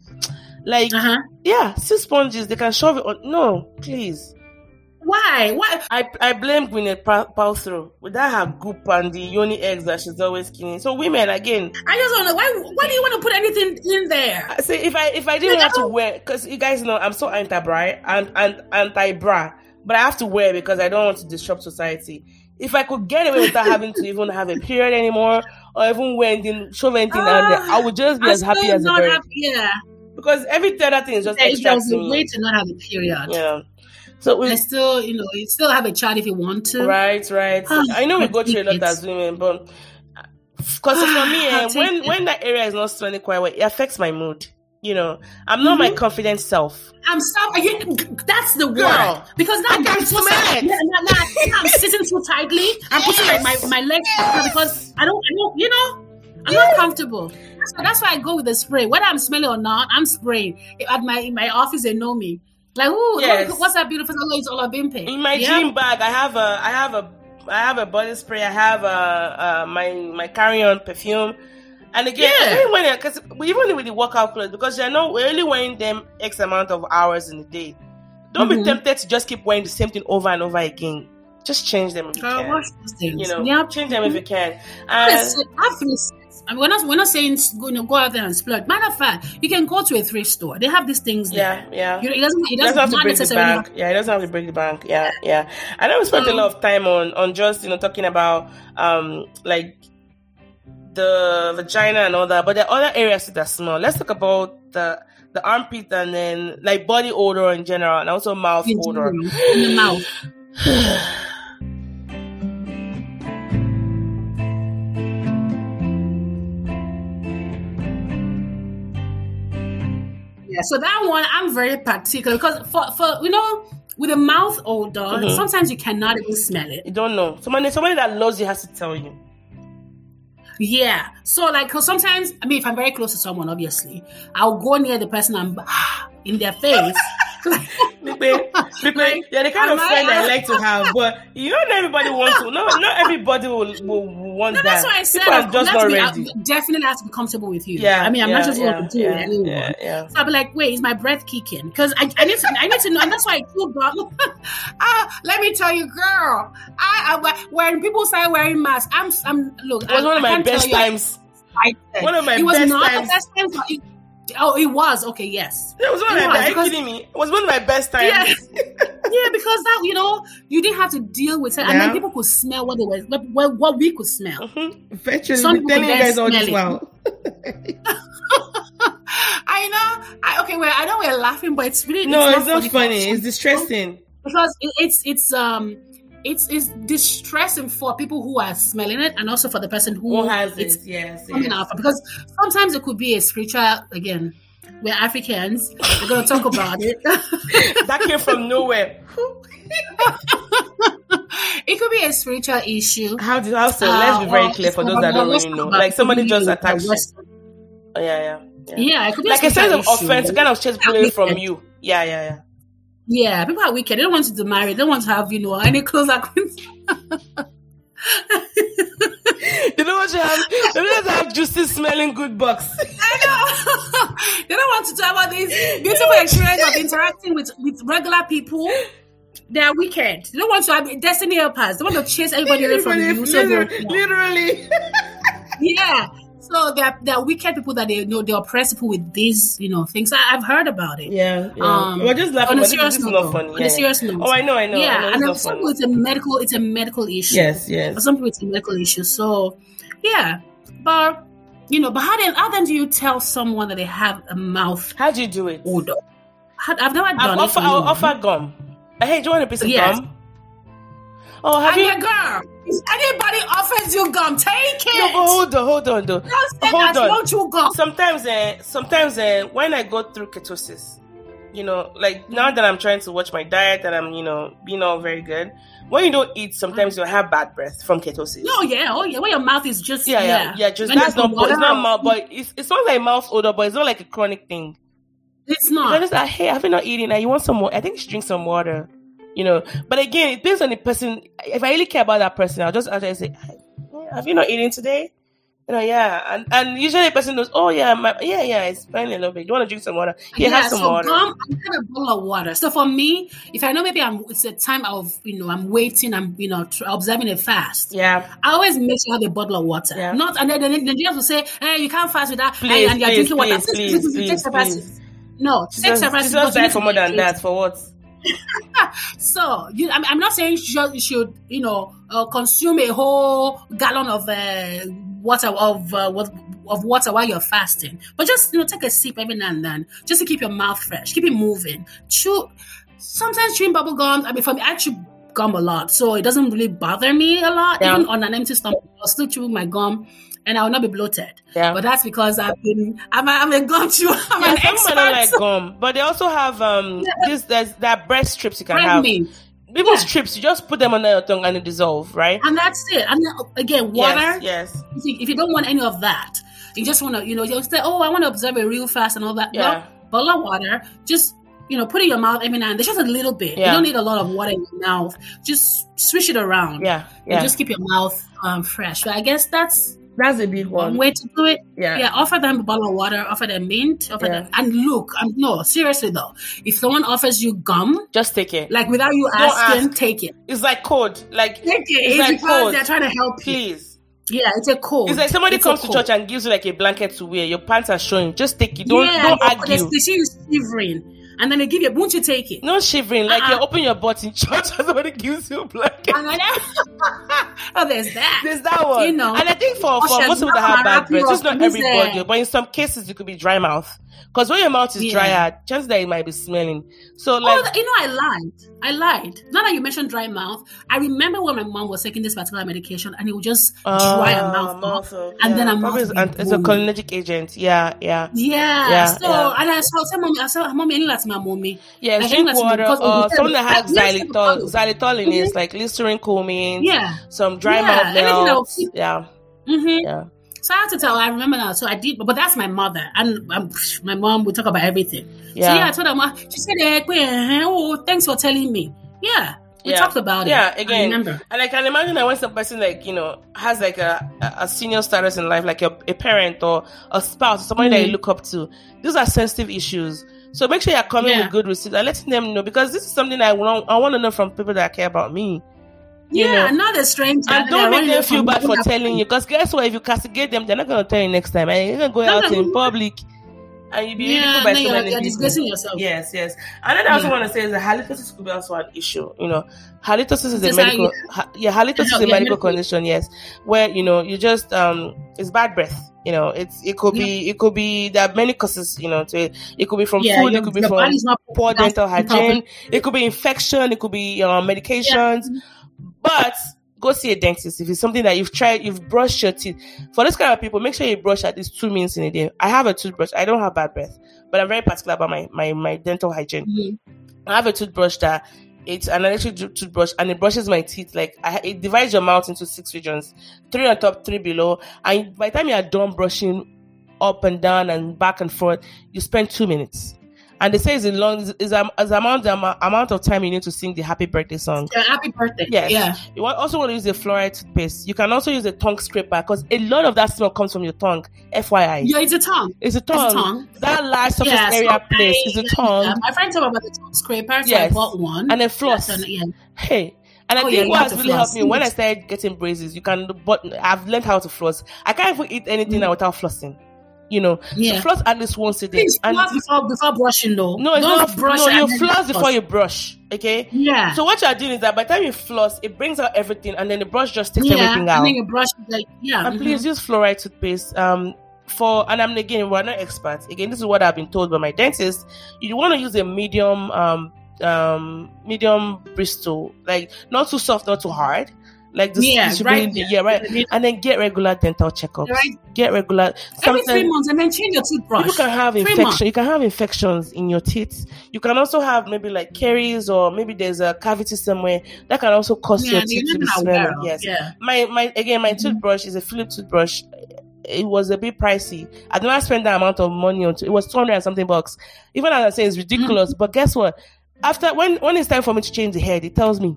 Like uh-huh. yeah, sea sponges. They can shove it on. No, please. Why? Why? I I blame Gwyneth Pal- Paltrow with that her goop and the yoni eggs that she's always killing. So women again, I just don't know. Why? Why do you want to put anything in there? I say if I if I didn't Like, have I to wear because you guys know I'm so anti bra and and anti bra, but I have to wear because I don't want to disrupt society. If I could get away without having to even have a period anymore or even wear anything, shove anything there, ah, I would just be I'm as happy as a bird. happy- Yeah. Because every other thing is just There- extra to a me. way to not have a period. Yeah. So we, I still, you know, you still have a child if you want to. Right, right. Ah, I know we go through a lot as women, but because for me, eh, when it. when that area is not smelling quite well, it affects my mood. You know, I'm not my Mhm. confident self. I'm sorry. That's the word. Girl, because now I'm so smell sad. Yeah, now, now I think I'm sitting too tightly. I'm putting like my, my legs together because I don't, I don't, you know, I'm not comfortable. So that's why I go with the spray. Whether I'm smelling or not, I'm spraying. At my in my office, they know me. Like, ooh, Yes. look, what's that beautiful? It's Olabimpe. In my Yeah. gym bag, I have a, I have a, I have a body spray. I have a, uh, my my carry on perfume. And again, Yeah. even when because even with the workout clothes, because you're not we're only wearing them x amount of hours in a day. Don't be Mhm. tempted to just keep wearing the same thing over and over again. Just change them if you can. wash those things. You know, yeah. change them if you can. Yes, And I feel mean, we're not we're not saying you know go out there and splurge. Matter of fact, you can go to a thrift store. They have these things there. yeah, yeah. You know, it doesn't it doesn't, doesn't have to break the necessarily bank. Yeah, it doesn't have to break the bank. Yeah, yeah. I know we spent a Um, lot of time on on just you know talking about um like the vagina and all that, but there are other areas that smell. Let's talk about the the armpit and then like body odor in general and also mouth in odor. in the mouth. Yeah, so that one I'm very particular because for, for you know with a mouth odor, Mhm. sometimes you cannot even smell it. You don't know. Somebody somebody that loves you has to tell you. Yeah. So like, cause sometimes I mean, if I'm very close to someone, obviously, I'll go near the person and in their face. Like, you're the kind am of friend I like to have, but you know not everybody wants to. No, not everybody will, will want No, that. that's why I said People just not to be, definitely have to be comfortable with you. Yeah, I mean, I'm yeah, not just yeah, going to do yeah, it anyone. Yeah, yeah. So I'll be like, wait, is my breath kicking? Because I, I need to, I need to know, and that's why I told God, ah, let me tell you, girl, I, I when people start wearing masks, I'm, I'm look, It was I, one of I my best you, I- times. I said. One of my it was best not times. the best time. But it- oh, it was okay. Yes, It was one of my. Are you because- kidding me? It was one of my best times. Yeah. yeah, because that you know you didn't have to deal with it, and then people could smell what they were, what, what, what we could smell. Mhm. Eventually, Some I'm telling you guys all this smell while. I know. I, okay, well, I know we're laughing, but it's really No, it's it's not for funny. some It's distressing. because it, it's it's um it's it's distressing for people who are smelling it and also for the person who, Who has it's it? Yes. coming yes. out because sometimes it could be a spiritual again we're africans we're going to talk about it that came from nowhere. it could be a spiritual issue How do how so? Let's be Uh, very clear for those that don't really know. Like somebody just the attacks you. Oh, yeah, yeah. yeah. yeah it could be Like a sense of issue. offense, kind of chase away from you. Yeah, yeah, yeah. Yeah people are wicked they don't want you to marry they don't want to have you know any close acquaintance They don't want to have they don't want to have juicy smelling good bucks. I know. they don't want to talk about this beautiful experience of interacting with, with regular people. They are wicked. They don't want to have destiny helpers. They want to chase everybody away from you. So literally, literally. yeah. So they're, they're wicked people that they know they oppress people with these, you know, things. I, I've heard about it. Yeah, yeah. Um, We're just laughing, on a serious note, not though. funny. On a serious note. Oh, I know, I know. I yeah, know and for some people it's a medical it's a medical issue. Yes, yes. For some people it's a medical issue. So yeah. But you know, but how then how then do you tell someone that they have a mouth How do you do it? odor? I've never done I've it. offer, I'll offer gum. Hey, do you want a piece of Yes. gum? Oh, have And you? girl, if anybody offers you gum, take it. No, but hold on, hold on, though. Don't say hold on. want you gum. Sometimes, uh, sometimes uh, when I go through ketosis, you know, like now that I'm trying to watch my diet and I'm, you know, being all very good. When you don't eat, sometimes you'll have bad breath from ketosis. Oh yeah, oh yeah. When your mouth is just Yeah, yeah, yeah. Just When that's not, no it's not mouth, but it's it's not like mouth odor, but it's not like a chronic thing. It's It's not. just like, hey, have you not eaten? And you want some more? I think you should drink some water. You know, but again, it depends on the person. If I really care about that person, I'll just actually say, have you not eaten today? You know, yeah. And and usually the person knows, oh yeah, my, yeah, yeah, it's fine a little bit. You want to drink some water? Yeah, have some so water. gum, I have a bottle of water. So for me, if I know maybe I'm, it's a time of, you know, I'm waiting, I'm, you know, tr- observing a fast. Yeah. I always make sure I have a bottle of water. Yeah. Not, and then the Nigerians will say, hey, you can't fast with that. Please, and, and you're please, drinking water. please, please, Take please, please. No, take Jesus, separate- Jesus because you died for more than that. For what? So you, I'm, I'm not saying you should, you should you know, uh, consume a whole gallon of uh, water of uh, what of water while you're fasting, but just you know, take a sip every now and then, just to keep your mouth fresh, keep it moving. Chew. Sometimes chewing bubble gum. I mean, for me, I chew gum a lot, so it doesn't really bother me a lot. Yeah. Even on an empty stomach, I'll still chew my gum. And I will not be bloated, Yeah. but that's because I've been I'm a, I'm a gum chewer. I'm yeah, an some expert. don't like gum, but they also have um this there's that breast strips you can Bread have. me. People Yeah. strips, you just put them under your tongue and it dissolve, right? and that's it. And again, water. Yes, yes. If you, if you don't want any of that, you just want to, you know, you say, oh, I want to observe it real fast and all that. Yeah. No, bottle of water, just, you know, put it in your mouth every now and then, just a little bit. Yeah. You don't need a lot of water in your mouth. Just swish it around. Yeah, And just keep your mouth um, fresh. So I guess that's That's a big one way to do it. Yeah. Yeah, offer them a bottle of water, offer them mint, offer Yeah. them. And look, um, no, seriously though, if someone offers you gum, Just take it. like without you Don't asking, ask. take it. It's like code. Like Take it. It's It's, like because code. they're trying to help you. please. Yeah, it's a code. It's like somebody It's comes to church and gives you like a blanket to wear. Your pants are showing. Just take it. Don't yeah, don't argue. They, they see you shivering, and then they give you. Won't you take it? No shivering. Like Uh-uh. you open your butt in church and somebody gives you a blanket. And then, oh, there's that. There's that one. You know. and I think for, for most people that have bad breath, it's not everybody, but in some cases it could be dry mouth. Because when your mouth is Yeah. drier, chances that it might be smelling. So Oh, you know, I lied. I lied. Now that you mentioned dry mouth, I remember when my mom was taking this particular medication, and it would just dry her Ah, mouth, mouth up, and yeah. then her Probably mouth an- it's a cholinergic agent. Yeah, yeah. Yeah. Yeah, so, yeah. and I saw tell mommy, I said, mommy, I need that my mommy. Yeah, Like, drink water because or we- something that has xylitol, xylitol in it, like Listerine, Colamine, Yeah. some dry Yeah, mouth anything that will keep- Yeah, Mm-hmm. yeah. So I had to tell her, I remember now. So I did, but that's my mother. And um, my mom would talk about everything. Yeah. So yeah, I told her, she said, eh, eh, oh, thanks for telling me. Yeah. We Yeah. talked about it. Yeah, I again, remember. and I can imagine that when some person like you know has like a a senior status in life, like a, a parent or a spouse, or somebody that you Mhm. look up to, these are sensitive issues. So make sure you're coming Yeah. with good receipts and letting them know because this is something I want I want to know from people that care about me. You Yeah, know. not a stranger. And don't make them feel bad for telling you because guess what? If you castigate them, they're not gonna tell you next time, and you're gonna go out in public. and you'll be Yeah, ridiculed by then so you're, many you're disgracing yourself. Yes, yes. And then I also Yeah. want to say is that halitosis could be also an issue. You know, halitosis is a Is that- medical, ha, yeah, halitosis is a Yeah, medical medical. condition. Yes, where you know you just um, it's bad breath. You know, it's it could be it could be there are many causes. You know, to it. It could be from Yeah, food. It could be from poor dental hygiene. It could be infection. It could be uh, medications. But go see a dentist if it's something that you've tried. You've brushed your teeth. For this kind of people, make sure you brush at least two minutes in a day. I have a toothbrush. I don't have bad breath, but I'm very particular about my my, my dental hygiene. Mhm. I have a toothbrush that it's an electric toothbrush and it brushes my teeth. Like I, it divides your mouth into six regions, three on top, three below. And by the time you are done brushing up and down and back and forth, you spend two minutes. And they say it's a long, is am- is amount the amount, of time you need to sing the happy birthday song. Yeah, happy birthday. Yes. Yeah. You want, also want to use a fluoride toothpaste. You can also use a tongue scraper because a lot of that smell comes from your tongue. FYI, Yeah, it's a tongue. it's a It's tongue. a tongue. That large surface Yeah, so area place is a tongue. Yeah, my friend told me about the tongue scraper, so Yes. I bought one. and then floss. And- yeah. Hey. And I Oh, think you what has really helped me when I started getting braces, you can, but I've learned how to floss. I can't even eat anything Mm. now without flossing. You know, Yeah. so floss at least once a day. Please And floss before before brushing though. no, it's Don't not. brush no, you floss before you brush. Okay. Yeah. So what you are doing is that by the time you floss, it brings out everything, and then the brush just takes yeah, everything out. and then you brush like yeah. And mhm. please use fluoride toothpaste. Um, for and I'm again we're not experts. Again, this is what I've been told by my dentist. You want to use a medium um um medium bristle, like not too soft, not too hard. Like this, Yeah, this right. be- yeah, right. And then get regular dental checkups. Right. Get regular. Every three months, and then change your toothbrush. People can have infection. You can have infections in your teeth. You can also have maybe like caries or maybe there's a cavity somewhere that can also cause Yeah, your teeth to be smelling. Yes. Yeah. My my again my mm-hmm. toothbrush is a Philips toothbrush. It was a bit pricey. I did not spend that amount of money on it it was two hundred and something bucks. Even as I say it's ridiculous, mm-hmm. but guess what? After when when it's time for me to change the head, it tells me.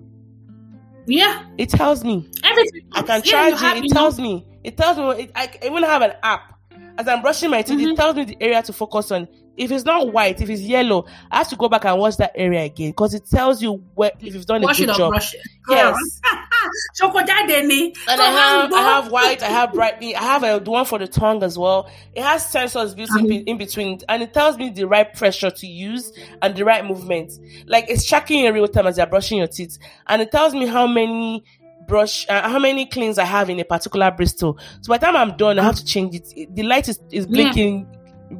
Yeah. It tells me. Every three I can charge have, it. It tells me. It tells me. It, I even have an app. As I'm brushing my teeth, Mhm. it tells me the area to focus on. If it's not white, if it's yellow, I have to go back and watch that area again because it tells you where if you've done a good job. brush it. Yes. Choco daddy ni. And I have. I have white, I have brightening, I have a the one for the tongue as well. It has sensors built in, Mhm. in between, and it tells me the right pressure to use and the right movement. Like it's tracking in real time as you're brushing your teeth, and it tells me how many brush, uh, how many cleans I have in a particular bristle. So by the time I'm done, I have to change it. The light is, is Yeah.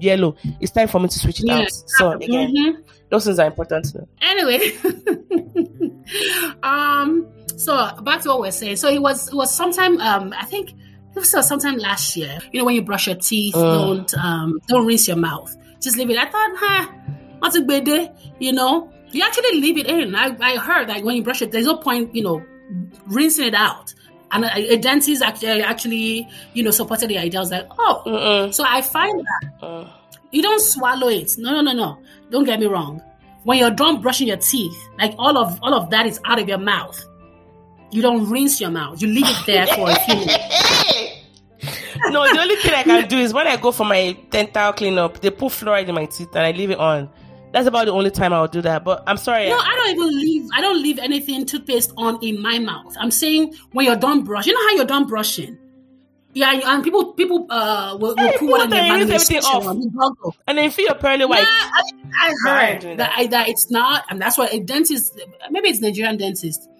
Yellow. It's time for me to switch it Yeah. out. So again, Mhm. those things are important. Anyway, um, so back to what we're saying. So it was it was sometime um I think it was sometime last year. You know when you brush your teeth, Mm. don't um don't rinse your mouth. Just leave it. I thought, huh, what's a good day? You know, you actually leave it in. I I heard like when you brush it, there's no point you know rinsing it out. And a, a dentist actually actually you know supported the idea. I was like, oh, Mm-mm. so I find that Mm. you don't swallow it. No, no, no, no. Don't get me wrong. When you're done brushing your teeth, like all of all of that is out of your mouth. You don't rinse your mouth. You leave it there for a few minutes. no, the only thing I can do is when I go for my dental cleanup, they put fluoride in my teeth and I leave it on. That's about the only time I'll do that. But I'm sorry. No, I don't even leave. I don't leave anything toothpaste on in my mouth. I'm saying when you're done brushing. You know how you're done brushing. Yeah, and people people uh will, will Hey, put one in their vanity everything off. on and then feel pearly white. Yeah, I, I heard doing that, I, that it's not, and that's why a dentist, maybe it's Nigerian dentist,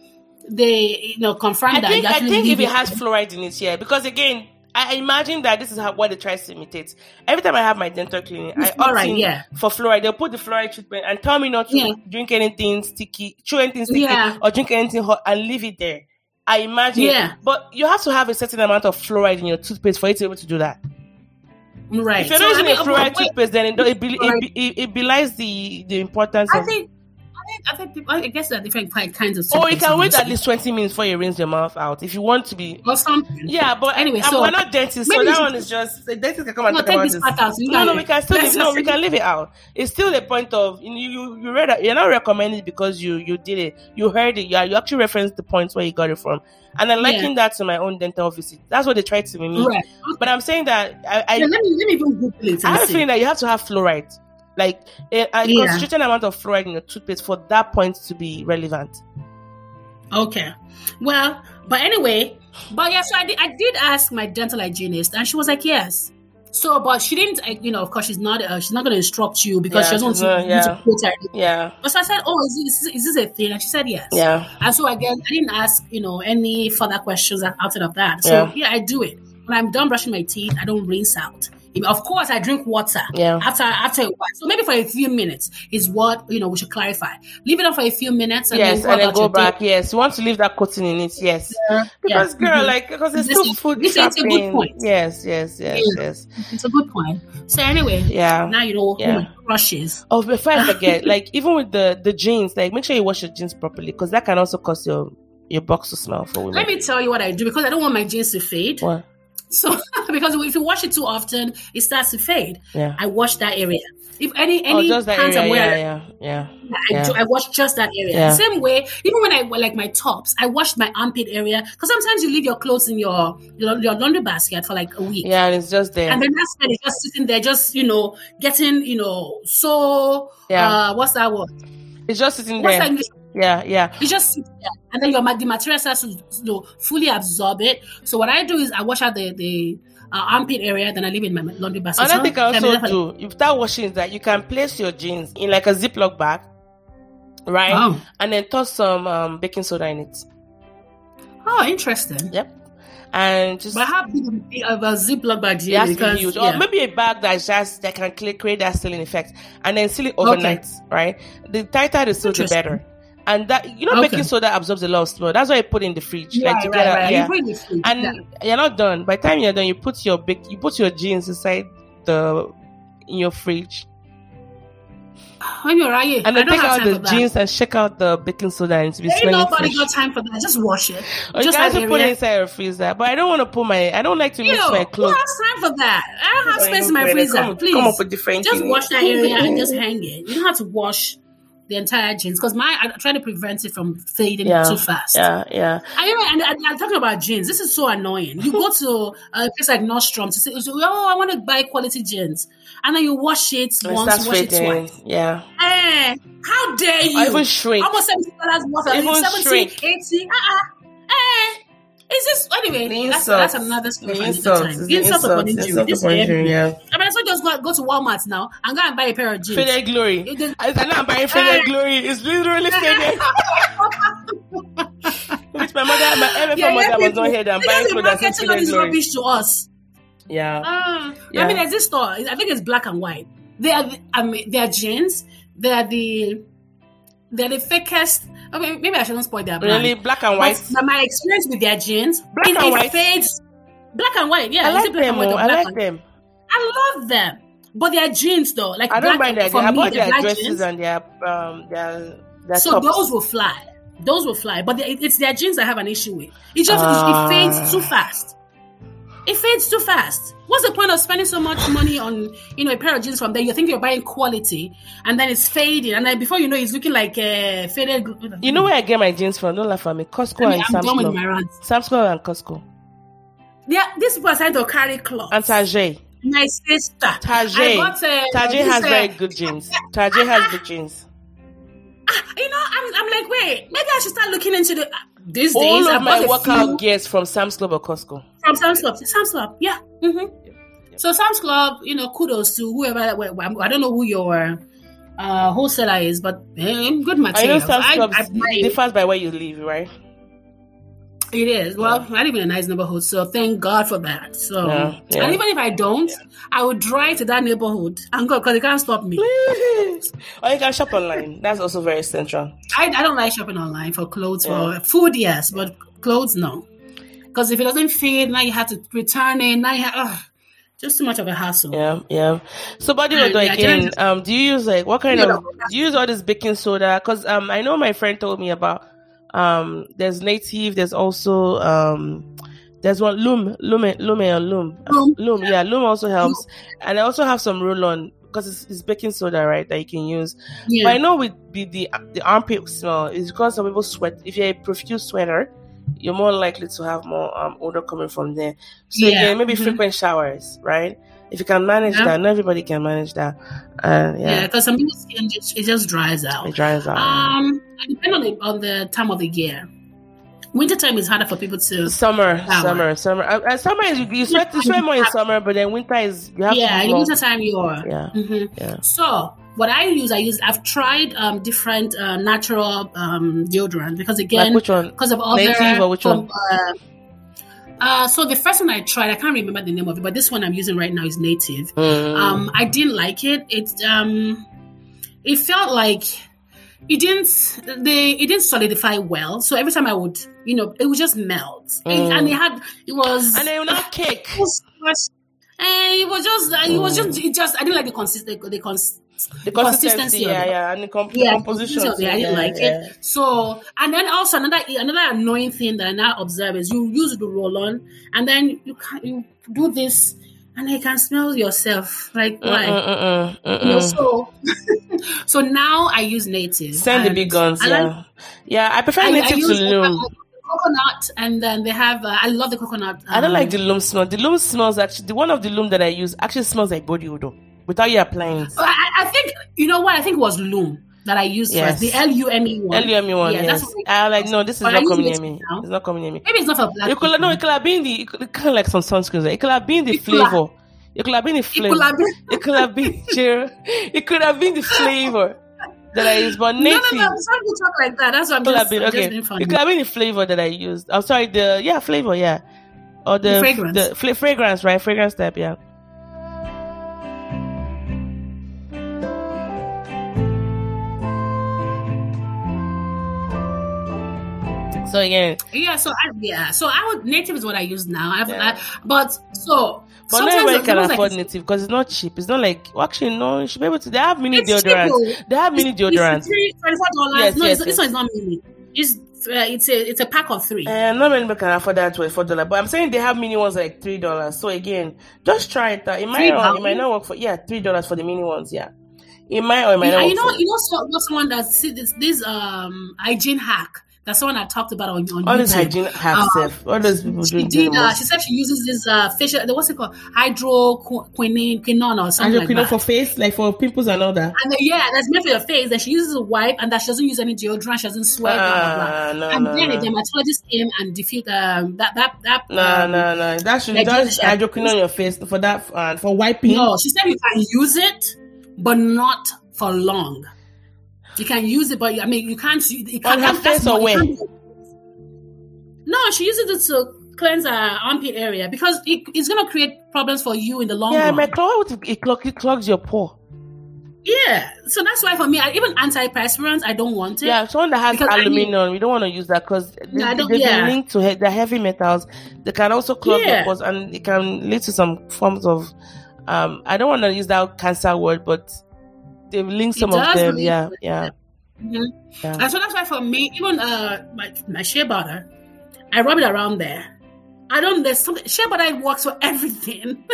they you know confirm I that. think I think if leave it has fluoride in it, yeah. Because again, I I imagine that this is how what they try to imitate. Every time I have my dental cleaning, I It's opt fluoride, in yeah. for fluoride. They'll put the fluoride treatment and tell me not to Yeah. drink anything sticky, chew anything sticky, Yeah. or drink anything hot, and leave it there. I imagine, Yeah. But you have to have a certain amount of fluoride in your toothpaste for you to be able to do that. right. If you're So, not I using mean, a fluoride wait, toothpaste, then it, it, be- it, it, it belies the the importance I of. think, I think, people, I guess there are different kinds of. Oh, you can wait at least 20 minutes before you rinse your mouth out if you want to be. or something. Yeah, but Anyway, anyway, so- we're not dentists, so that one is just the dentist can come and No, talk take about this part out. You No, no, we can still leave, no, we can leave it out. It's still the point of you you you read it. You're not recommending it because you you did it. You heard it. Yeah, you actually referenced the points where you got it from, and I'm liking Yeah. that to my own dental visit. That's what they tried to mimic. Right. But I'm saying that I I, Yeah, let me let me even Google it. I have a feeling that you have to have fluoride, like a, a Yeah. concentrated amount of fluoride in your toothpaste for that point to be relevant. Okay. Well, but anyway, but yeah, so I did, I did ask my dental hygienist, and she was like, yes. So, but she didn't, you know, of course, she's not, uh, she's not going to instruct you because Yeah, she doesn't want to, yeah. to quote her. Yeah. But so I said, oh, is this, is this a thing? And she said yes. Yeah. And so again, I didn't ask, you know, any further questions outside of that. So Yeah. yeah, I do it. When I'm done brushing my teeth, I don't rinse out. Of course, I drink water. Yeah. After after a while, so maybe for a few minutes is what you know we should clarify. Leave it on for a few minutes and Yes, then and then go your day. back. Yes, you want to leave that coating in it. Yes, because Yeah. girl, Mhm. like because it's still is- food this is a good point. Yes, yes, yes, Yeah. yes. It's a good point. So anyway, Yeah. now you know Yeah. who my crush is. Oh, before I forget, like even with the the jeans, like make sure you wash your jeans properly because that can also cause your your box to smell for women. Let me tell you what I do because I don't want my jeans to fade. What? So because if you wash it too often, it starts to fade. Yeah. I wash that area. If any Oh, any that pants. I'm wearing, Yeah, yeah, yeah. I, Yeah. do, I wash just that area. Yeah. The same way, even when I wear like my tops, I wash my armpit area because sometimes you leave your clothes in your, your your laundry basket for like a week. Yeah, and it's just there. And then that sweat is just sitting there, just you know, getting you know, so Yeah. uh, what's that word? it's just sitting What's there. Yeah, yeah. It just sits there, and then your the material starts to you know, fully absorb it. So what I do is I wash out the the uh, armpit area, then I leave it in my laundry basket. Another thing I also do, if that washing is that you can place your jeans in like a Ziploc bag, right? Oh. And then toss some um, baking soda in it. Oh, interesting. Yep. And just But how big of a Ziploc bag to because be huge. yeah. Or maybe a bag that's just that can create that sealing effect and then seal it overnight, right? The tighter the seal, the better. And that you know, Okay. baking soda absorbs a lot of smell. That's why you put it in the fridge, like Right, to right, right. Yeah. You put it in the fridge, and yeah. you're not done. By the time you're done, you put your big, you put your jeans inside the in your fridge, when you're right, and I then don't take out the jeans and shake out the baking soda and to be Ain't smelling nobody fresh. got time for that. Just wash it. Or you Just can like also put it area. inside your freezer. But I don't want to put my, I don't like to You mix know, my who clothes. has time for that? I don't have space in my freezer. Come, Please, come up with different just things. wash that area and just hang it. You don't have to wash the entire jeans because my I try to prevent it from fading Yeah. too fast. Yeah, yeah. I and, and I'm talking about jeans. This is so annoying. You go to a place like Nordstrom to say, "Oh, I want to buy quality jeans," and then you wash it once, wash it twice. Yeah. Eh, how dare you? Or even shrink. Almost seventy dollars worth Even 70, shrink. 80. Uh-uh. Eh. Is this anyway? The That's, insults. that's another story The for another insults. time. The the insults upon insults. injury. This upon is injury, everything. yeah. I mean, I so just go, go to Walmart now and go and buy a pair of jeans. Faded glory. It is- I said, I'm buying faded Eh. glory. It's literally faded. Which my mother, my every Yeah, yeah, mother was people- not here. that I'm They buying just clothes that marketing says all this glory. rubbish to us. Yeah. Ah, Yeah. I mean, there's this store. I think it's black and white. They are, I mean, they are jeans. They are the, they're the fakest. Mean, maybe I shouldn't spoil their brand. Really, black and white. But my experience with their jeans, Black it, and it white? fades. Black and white, yeah. I like them. and white oh, I like and- them. I love them, but their jeans though, like I don't black, mind their. for I me, their black dresses jeans. and their um their their So tops. those will fly. Those will fly, but it- it's their jeans I have an issue with. It just Ah. it fades too fast. It fades too fast. What's the point of spending so much money on you know a pair of jeans from there? You think you're buying quality, and then it's fading, and then before you know, it's looking like a faded. You know where I get my jeans from? Don't laugh at me. Costco I mean, and I'm Sam's Club. Sam's Club and Costco. Yeah, this was trying to carry cloth. And Tajay. My sister. I Tajay. got, uh, Tajay has uh, very good jeans. Tajay has good jeans. ah, You know, I'm, I'm like, wait, maybe I should start looking into the. These All days, of I've my workout few gears from Sam's Club or Costco. From Sam's Club. Sam's Club, yeah. hmm So Sam's Club, you know, kudos to whoever. well, I don't know who your uh, wholesaler is, but eh, good I know. Sam's I, Club I buy it. differs by where you live, right? It is. Well, I live in a nice neighborhood, so thank God for that. So, Yeah, yeah. and even if I don't, I would drive to that neighborhood and go because they can't stop me. or you can shop online. That's also very central. I, I don't like shopping online for clothes. For food, yes, but clothes, no. Because if it doesn't fit, now you have to return it. Now you have ugh, just too much of a hassle. Yeah, yeah. So, body odor yeah, again. just- Um, do you use like what kind of? Do you use all this baking soda? Because um, I know my friend told me about um, there's native. There's also um, there's one Lume, Lume, Lume, or Lume, Lume. Lume. Yeah, Lume also helps, and I also have some roll on because it's, it's baking soda, right? That you can use. Yeah. But I know with the, the the armpit smell is because some people sweat. If you're a profuse sweater, you're more likely to have more um, odor coming from there. So Yeah. again, maybe Mhm. frequent showers, right? If you can manage Yeah. that, not everybody can manage that. And yeah, yeah, because some people's skin just it just dries out. it dries out. Um, depends on the on the time of the year. wintertime is harder for people to. Summer, That summer, summer. Uh, uh, summer is you, sweat, you sweat more in summer, but then winter is you have Yeah, in wintertime you're. Yeah, Mhm. yeah. So what I use, I use. I've tried um, different uh, natural um, deodorant because again, Like because of all Native the or which one? uh, uh, so the first one I tried, I can't remember the name of it, but this one I'm using right now is native. Mm. Um, I didn't like it. It um, it felt like it didn't they it didn't solidify well. So every time I would, you know, it would just melt, It- Mm. and it had it was and then you not cake. it was, and it was just it was just it just I didn't like the consist the cons The consistency yeah, yeah, and the, comp- yeah, composition. of it, I didn't yeah, like yeah. it. So, and then also another another annoying thing that I now observe is you use the roll on, and then you can you do this, and I can smell yourself. Like why? Mm, mm, mm, mm, You know, so so now I use native. Send the big guns, yeah. like- yeah, I prefer I, I native use to Lume. coconut, and then they have. Uh, I love the coconut. I don't um, like the Lume smell. The Lume smells actually. The one of the Lume that I use actually smells like body odor without you applying it. I, I think you know what I think it was Lume that I used Yes. first. The L U M E one. LUME one, Yeah, yes. that's what I like no, this is But not coming near me. now. It's not coming near me. Maybe it's not for black. It could no, it could have been the it could, kind of like some sunscreens. It could have been the It could flavor. It could have been the It flavor. could have been- It could have been. It could have been the flavor that I used, but No, native. no, no. Some people talk like that. That's what I'm could just, been I'm just. It could have been the flavor that I used. I'm sorry, the yeah flavor, yeah, or the, The fragrance. the fla- fragrance, right? Fragrance type, yeah. So again, Yeah, so I yeah, so I would native is what I use now. I've, Yeah. I, but so but not everybody can feels like native because it's not cheap. It's not like well, actually no, you should be able to. They have mini It's deodorants. They have mini It's deodorants. three- $24 Yes, no, yes, it's, yes. this one is not mini. It's uh, it's a it's a pack of three. Uh, not many people can afford that twenty four dollar, but I'm saying they have mini ones like three dollars. So again, just try it out. It might not, it might not work for yeah three dollars for the mini ones. Yeah, it might or it might Yeah, not. you work know, for you know, what's one that see this this um hygiene hack. That's the one I talked about on on all YouTube. this hygiene Um, stuff. all those people She did. Uh, she said she uses this uh facial. What's it called? Hydroquinone or something like that. for face, like for pimples and all that. And then, yeah, that's meant for your face. That she uses a wipe and that she doesn't use any deodorant. She doesn't sweat. blah, blah, blah. Ah, no, and no, then no. a dermatologist came and defeat um, that that that. No, um, no, no. That should like just hydroquinone on your face for that uh, for wiping. No, she said you can use it, but not for long. You can use it, but I mean, you can't. You On can't her that's face or where? No, she uses it to cleanse her armpit area because it, it's going to create problems for you in the long Yeah, run. my clog it, clog, it clogs your pore. Yeah, so that's why for me, I, even antiperspirants, I don't want it. Yeah, someone that has Because I mean- aluminum, we don't want to use that because they, No, I they, don't- they've been yeah. linked to he- the heavy metals. They can also clog your pores and it can lead to some forms of. Um, I don't want to use that cancer word, but they've linked some of them. Yeah, yeah, Mhm. yeah. And so that's why for me, even uh, my, my shea butter, I rub it around there. I don't, there's something, shea butter works for everything.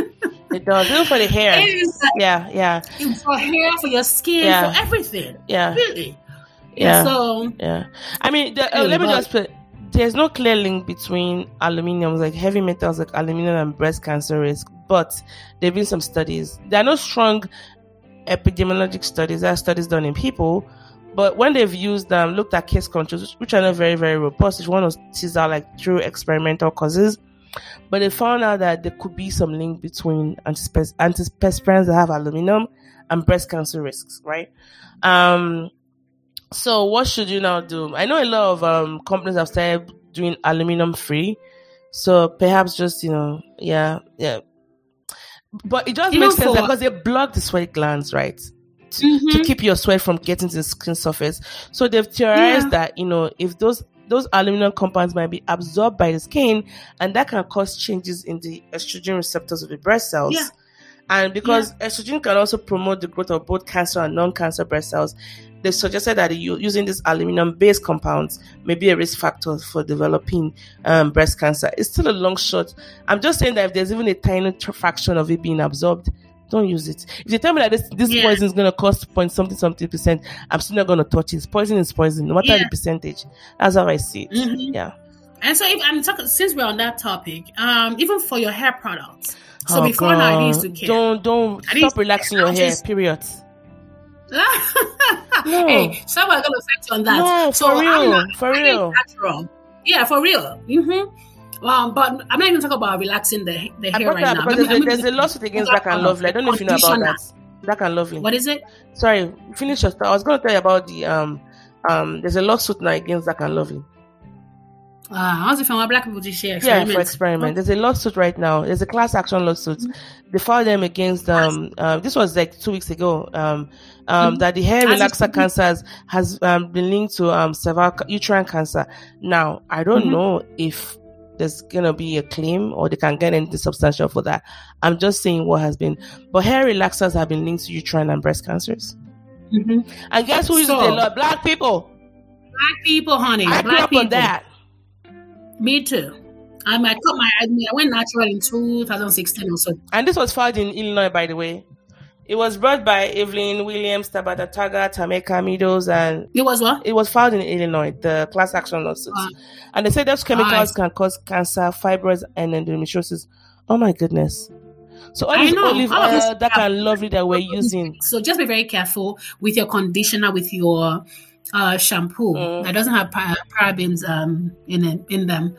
It does. Even for the hair. uh, Yeah, yeah, for hair, for your skin, Yeah. for everything. yeah, Really. yeah. So, Yeah, I mean, the, uh, let me just put. There's no clear link between aluminium, like heavy metals like aluminum and breast cancer risk, but there've been some studies. There are no strong epidemiologic studies. There are studies done in people, but when they've used them, looked at case controls, which- are not very, very robust, if you want to tease out like true experimental causes, but they found out that there could be some link between antiperspirants that have aluminum and breast cancer risks, right? Um, so what should you now do? I know a lot of um, companies have started doing aluminum free. So perhaps just, you know, yeah, yeah. But it just Even makes sense for- because they block the sweat glands, right? To, Mhm. to keep your sweat from getting to the skin surface. So they've theorized Yeah. that, you know, if those those aluminum compounds might be absorbed by the skin and that can cause changes in the estrogen receptors of the breast cells. Yeah. And because estrogen can also promote the growth of both cancer and non-cancer breast cells, they suggested that using these aluminum-based compounds may be a risk factor for developing um, breast cancer. It's still a long shot. I'm just saying that if there's even a tiny fraction of it being absorbed, don't use it. If you tell me that this, this Yeah. poison is going to cost point something something percent, I'm still not going to touch it. Poison is poison, no matter Yeah. the percentage. That's how I see it. Mhm. Yeah. and so if I'm talking, since we're on that topic, um, even for your hair products. So Oh, before now, I used to care. Don't don't I stop relaxing your hair. just- Period. Hey, someone gonna affect you on that. No, so for I'm real, not- for I real. Natural. Yeah, for real. Mm-hmm. Um, but I'm not even talking about relaxing the the I hair right now. because Let me- there's, let me- there's a lawsuit against Black and Lovely. I don't know if you know about that. Black and Lovely. What is it? Sorry, finish your story. I was going to tell you about the um um. There's a lawsuit now against Black and Lovely. Uh, how's it from black people to share Yeah, experiments? for experiment. There's a lawsuit right now. There's a class action lawsuit. They filed them against um. Uh, this was like two weeks ago. Um. Um. Mhm. That the hair relaxer cancers has um been linked to um cervical uterine cancer. Now I don't Mhm. know if there's gonna be a claim or they can get anything substantial for that. I'm just saying what has been. But hair relaxers have been linked to uterine and breast cancers. Mhm. And guess who uses So- a lot? Black people. Black people, honey. I grew black up people. on that. Me too. Um, I cut my. I, mean, I went natural in 2016 or so. And this was filed in Illinois, by the way. It was brought by Evelyn Williams, Tabata Taga, Tameka Meadows, and It was what? it was filed in Illinois, the class action lawsuit. Ah. and they said those chemicals Nice. can cause cancer, fibroids, and endometriosis. Oh my goodness. So all know. olive All of this- oil that can lovely that we're using. So just be very careful with your conditioner, with your uh, shampoo Mm. that doesn't have para- parabens um, in it, in them.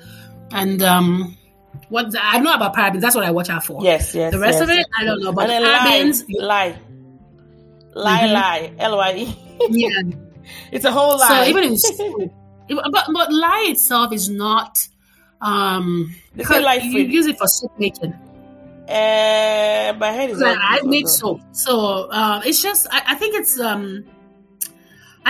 And um, what I know about parabens, that's what I watch out for. Yes, yes. The rest yes. of it, I don't know. But and parabens, lie, lie, lie, Mhm. lie, L Y E. yeah. It's a whole lie. So even in soup, but but lye itself is not um lye you use it for soap making. Uh, my head is Like, I make soap, so uh, it's just I, I think it's um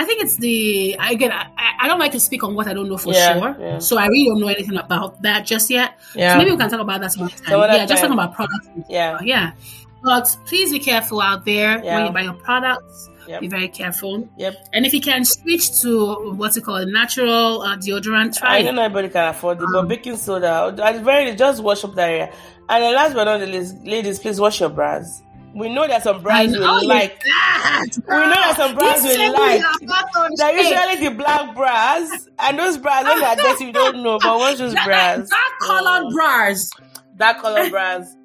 I think it's the I- again I, I don't like to speak on what I don't know for Yeah, sure, yeah. so I really don't know anything about that just yet. Yeah. So maybe we can talk about that some other time. Other yeah, just talking about products. Yeah. yeah. But please be careful out there Yeah. when you buy your products. Yep. Be very careful. Yep. And if you can switch to what's it called, natural uh, deodorant, try I know not everybody can afford it, but Um, baking soda, at very just wash up that area. And last but not the least, ladies, please wash your bras. We know that some know will like. that. We know that some bras This will like. what I'm not on They're usually the black bras, and those bras, when they're dirty, we don't know, but what's those That- bras. that colored oh. bras. That color bras.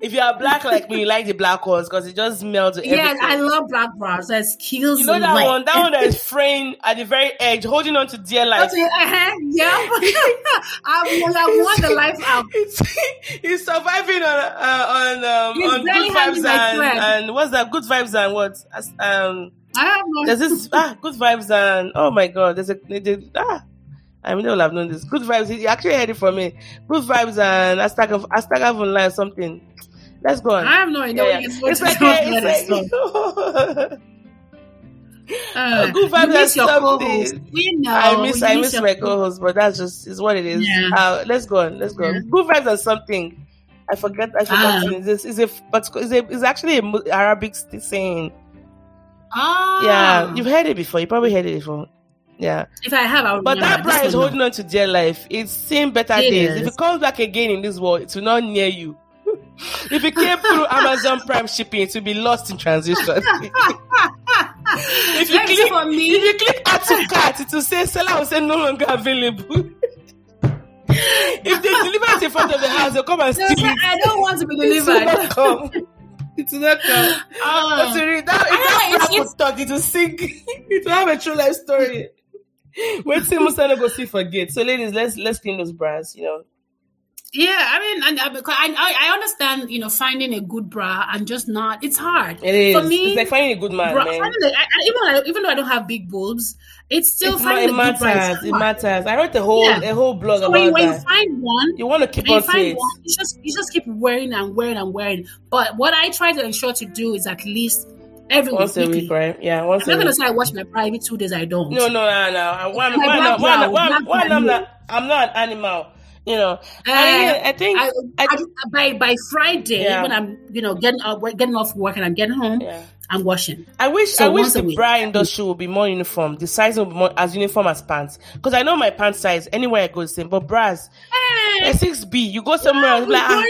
If you are black like me, you like the black ones because it just melts everything. I love black bras. That kills you know that one, that one that is fraying at the very edge, holding on to dear life. Uh-huh, yeah. I will have won the life out. He's surviving on uh, on um, on good vibes and, and what's that? Good vibes and what? Um, I have no. there's this ah good vibes and oh my god, there's a there's, ah. I mean, they will have known this. Good vibes. He actually heard it from me. Good vibes and hashtag of hashtag of online something. Let's go on. I have no idea Yeah, what yeah. you're It's supposed like, to yeah, it's like Uh, good vibes you miss your something. co-host. We know. I miss I miss my co-host, but that's just is what it is. Yeah. Uh, let's go on. Let's go. on. Yeah. Good vibes and something. I forget. I forgot. Uh, this is a but Is a it's actually a Arabic saying. Ah. Yeah, you've heard it before. You probably heard it before. Yeah, If I have, I'll but that bride is holding on to dear life. It's seen better It days. is. If it comes back again in this world, it will not near you. If it came through Amazon Prime shipping, it will be lost in transition. if you Let click, for me- if you click add to cart, it will say seller will say no longer available. if they deliver it in front of the house, they'll come and No, steal it. I don't want to be It will delivered. not come. It will not come. Ah. But to read that, if I know, that it's- brand would talk, it will sing. it will have a true life story. Wait till Musa go see forget. So, ladies, let's let's clean those bras. You know, Yeah, I mean, and uh, because I, I I understand, you know, finding a good bra and just not. It's hard. it is. For me, it's like finding a good man, bra, man. a, I, even I, even though I don't have big boobs, it's still It's finding it a good bra. matters. It matters. I wrote a whole Yeah. a whole blog So about when you, when you find one, You want to keep you on find one, you just you just keep wearing and wearing and wearing. But what I try to ensure to do is at least every Once a weekly. week, right? Yeah, once I'm not a gonna say I wash my bra every two days. I don't. No, no, no, no. I- One, My one, black one, bra, one, black one, bra, I'm no. not. I'm not an animal. You know. Uh, I, I think. I, I- I, by by Friday Yeah. when I'm you know getting uh, getting off work and I'm getting home, yeah. I'm washing. I wish So I wish the bra industry would be more uniform. The size would be more as uniform as pants. Because I know my pant size anywhere I go the same. But bras, a six B, you go somewhere else, like, ah,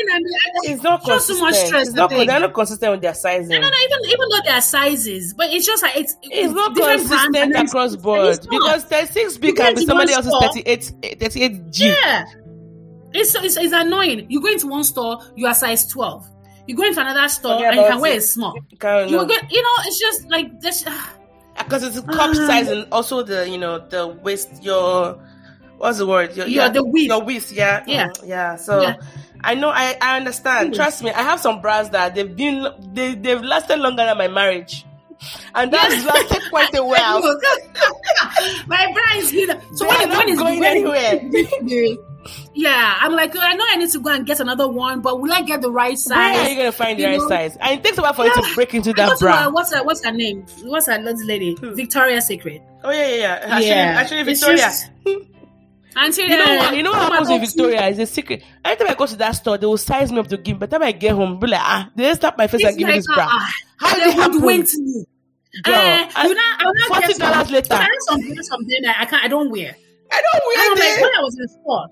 it's not just too consistent. much stress. It's not. I. They're not consistent with their sizing. No, no, even even though there are sizes, but it's just like it's It's not consistent across it's board not. because 36 B can be somebody else's store- 38 38 G. Yeah. It's, it's it's annoying. You go into one store, you are size twelve. You go into another store Forget and you can wear it. a small. You know. get, you know, it's just like this. because it's a cup Ah. size and also the you know the waist your what's the word? Your, Yeah, the width. Your width, yeah. Yeah. Mm, yeah. So Yeah. I know I, I understand. Mm. Trust me, I have some bras that they've been they they've lasted longer than my marriage. And that's lasted quite a while. My bra is here. So when, when is going anywhere. Yeah, I'm like, I know I need to go and get another one, but will I get the right size? Where are you gonna find the right know? size? And it takes a while for you to break into that to, uh, bra. what's her what's her name? What's her lady? Who? Victoria's Secret. Oh yeah, yeah, yeah. Actually, Yeah. actually Victoria. just- You know what? You know what happens with Victoria is a secret. Anytime I go to that store, they will size me up to give. me. By the time I get home, be like, ah, they slap my face It's and give me this bra. ah, How they did it happen? hoodwinked me. Girl, Eh, I- you know, I'm not forty dollars later. I have some something that I can't. I don't wear. I don't And wear I'm like, when I was in store,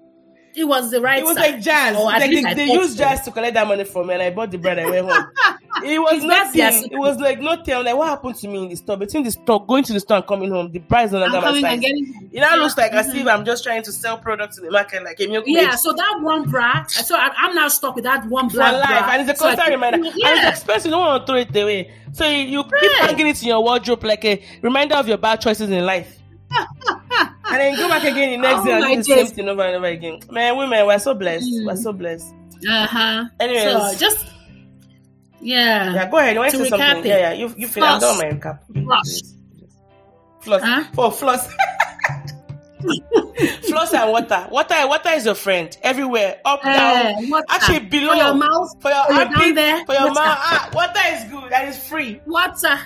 it was the right. It was size. like jazz. Or at like least they, they used so. jazz to collect that money from me, and I bought the bread. I went home. It was Is nothing. It was like nothing. I'm like, what happened to me in the store? Between the store, going to the store and coming home, the price I'm longer my size. getting. It now looks like as Mhm. if I'm just trying to sell products in the market, like a milk Yeah, maid. so that one bra, so I, I'm now stuck with that one for life, bra. and it's a constant reminder. And it's Yeah, expensive. You don't want to throw it away, so you, you keep hanging it in your wardrobe like a reminder of your bad choices in life. and then go back again the next Oh day and do the same thing over and over again. Man, women, we're so blessed. Mm. We're so blessed. uh huh. Anyways, So just yeah. yeah, go ahead. You want to To say something? it. Yeah, yeah. You you finish. I'm done my recap. Floss. Floss. Huh? For floss. floss and water. Water. Water is your friend everywhere. Up Eh, down. water. Actually, below. for your mouth, For your for your armpit, For your mouth. Ah, water is good and it's free. water.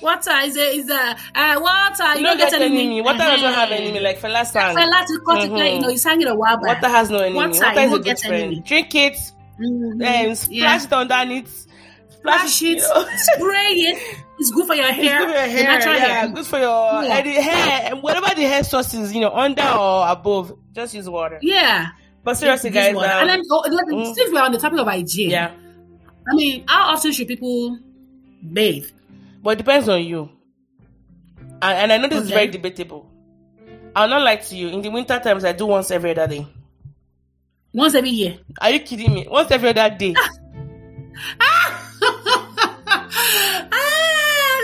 Water is a is a uh, water. You don't get enemy. Water doesn't have enemy. Like Fela sang. Fela to cut it, like, Mhm. you know, you sang it a while back. Water has no enemy. Water, Water, you is a good get friend. enemy. Drink it Mhm. and splash Yeah. it underneath. Splash it, you know. spray it. It's good for your It's hair. good for your hair, natural yeah. hair. Good for your Yeah. and the hair, whatever the hair source is, you know, under or above, just use water. Yeah. But seriously, guys, um, and then oh, look, mm. since we're on the topic of hygiene, yeah, I mean, how often should people bathe? But it depends on you. And, and I know this is very debatable. I'll not lie to you. In the winter times, I do once every other day. Once every year. Are you kidding me? Once every other day. ah,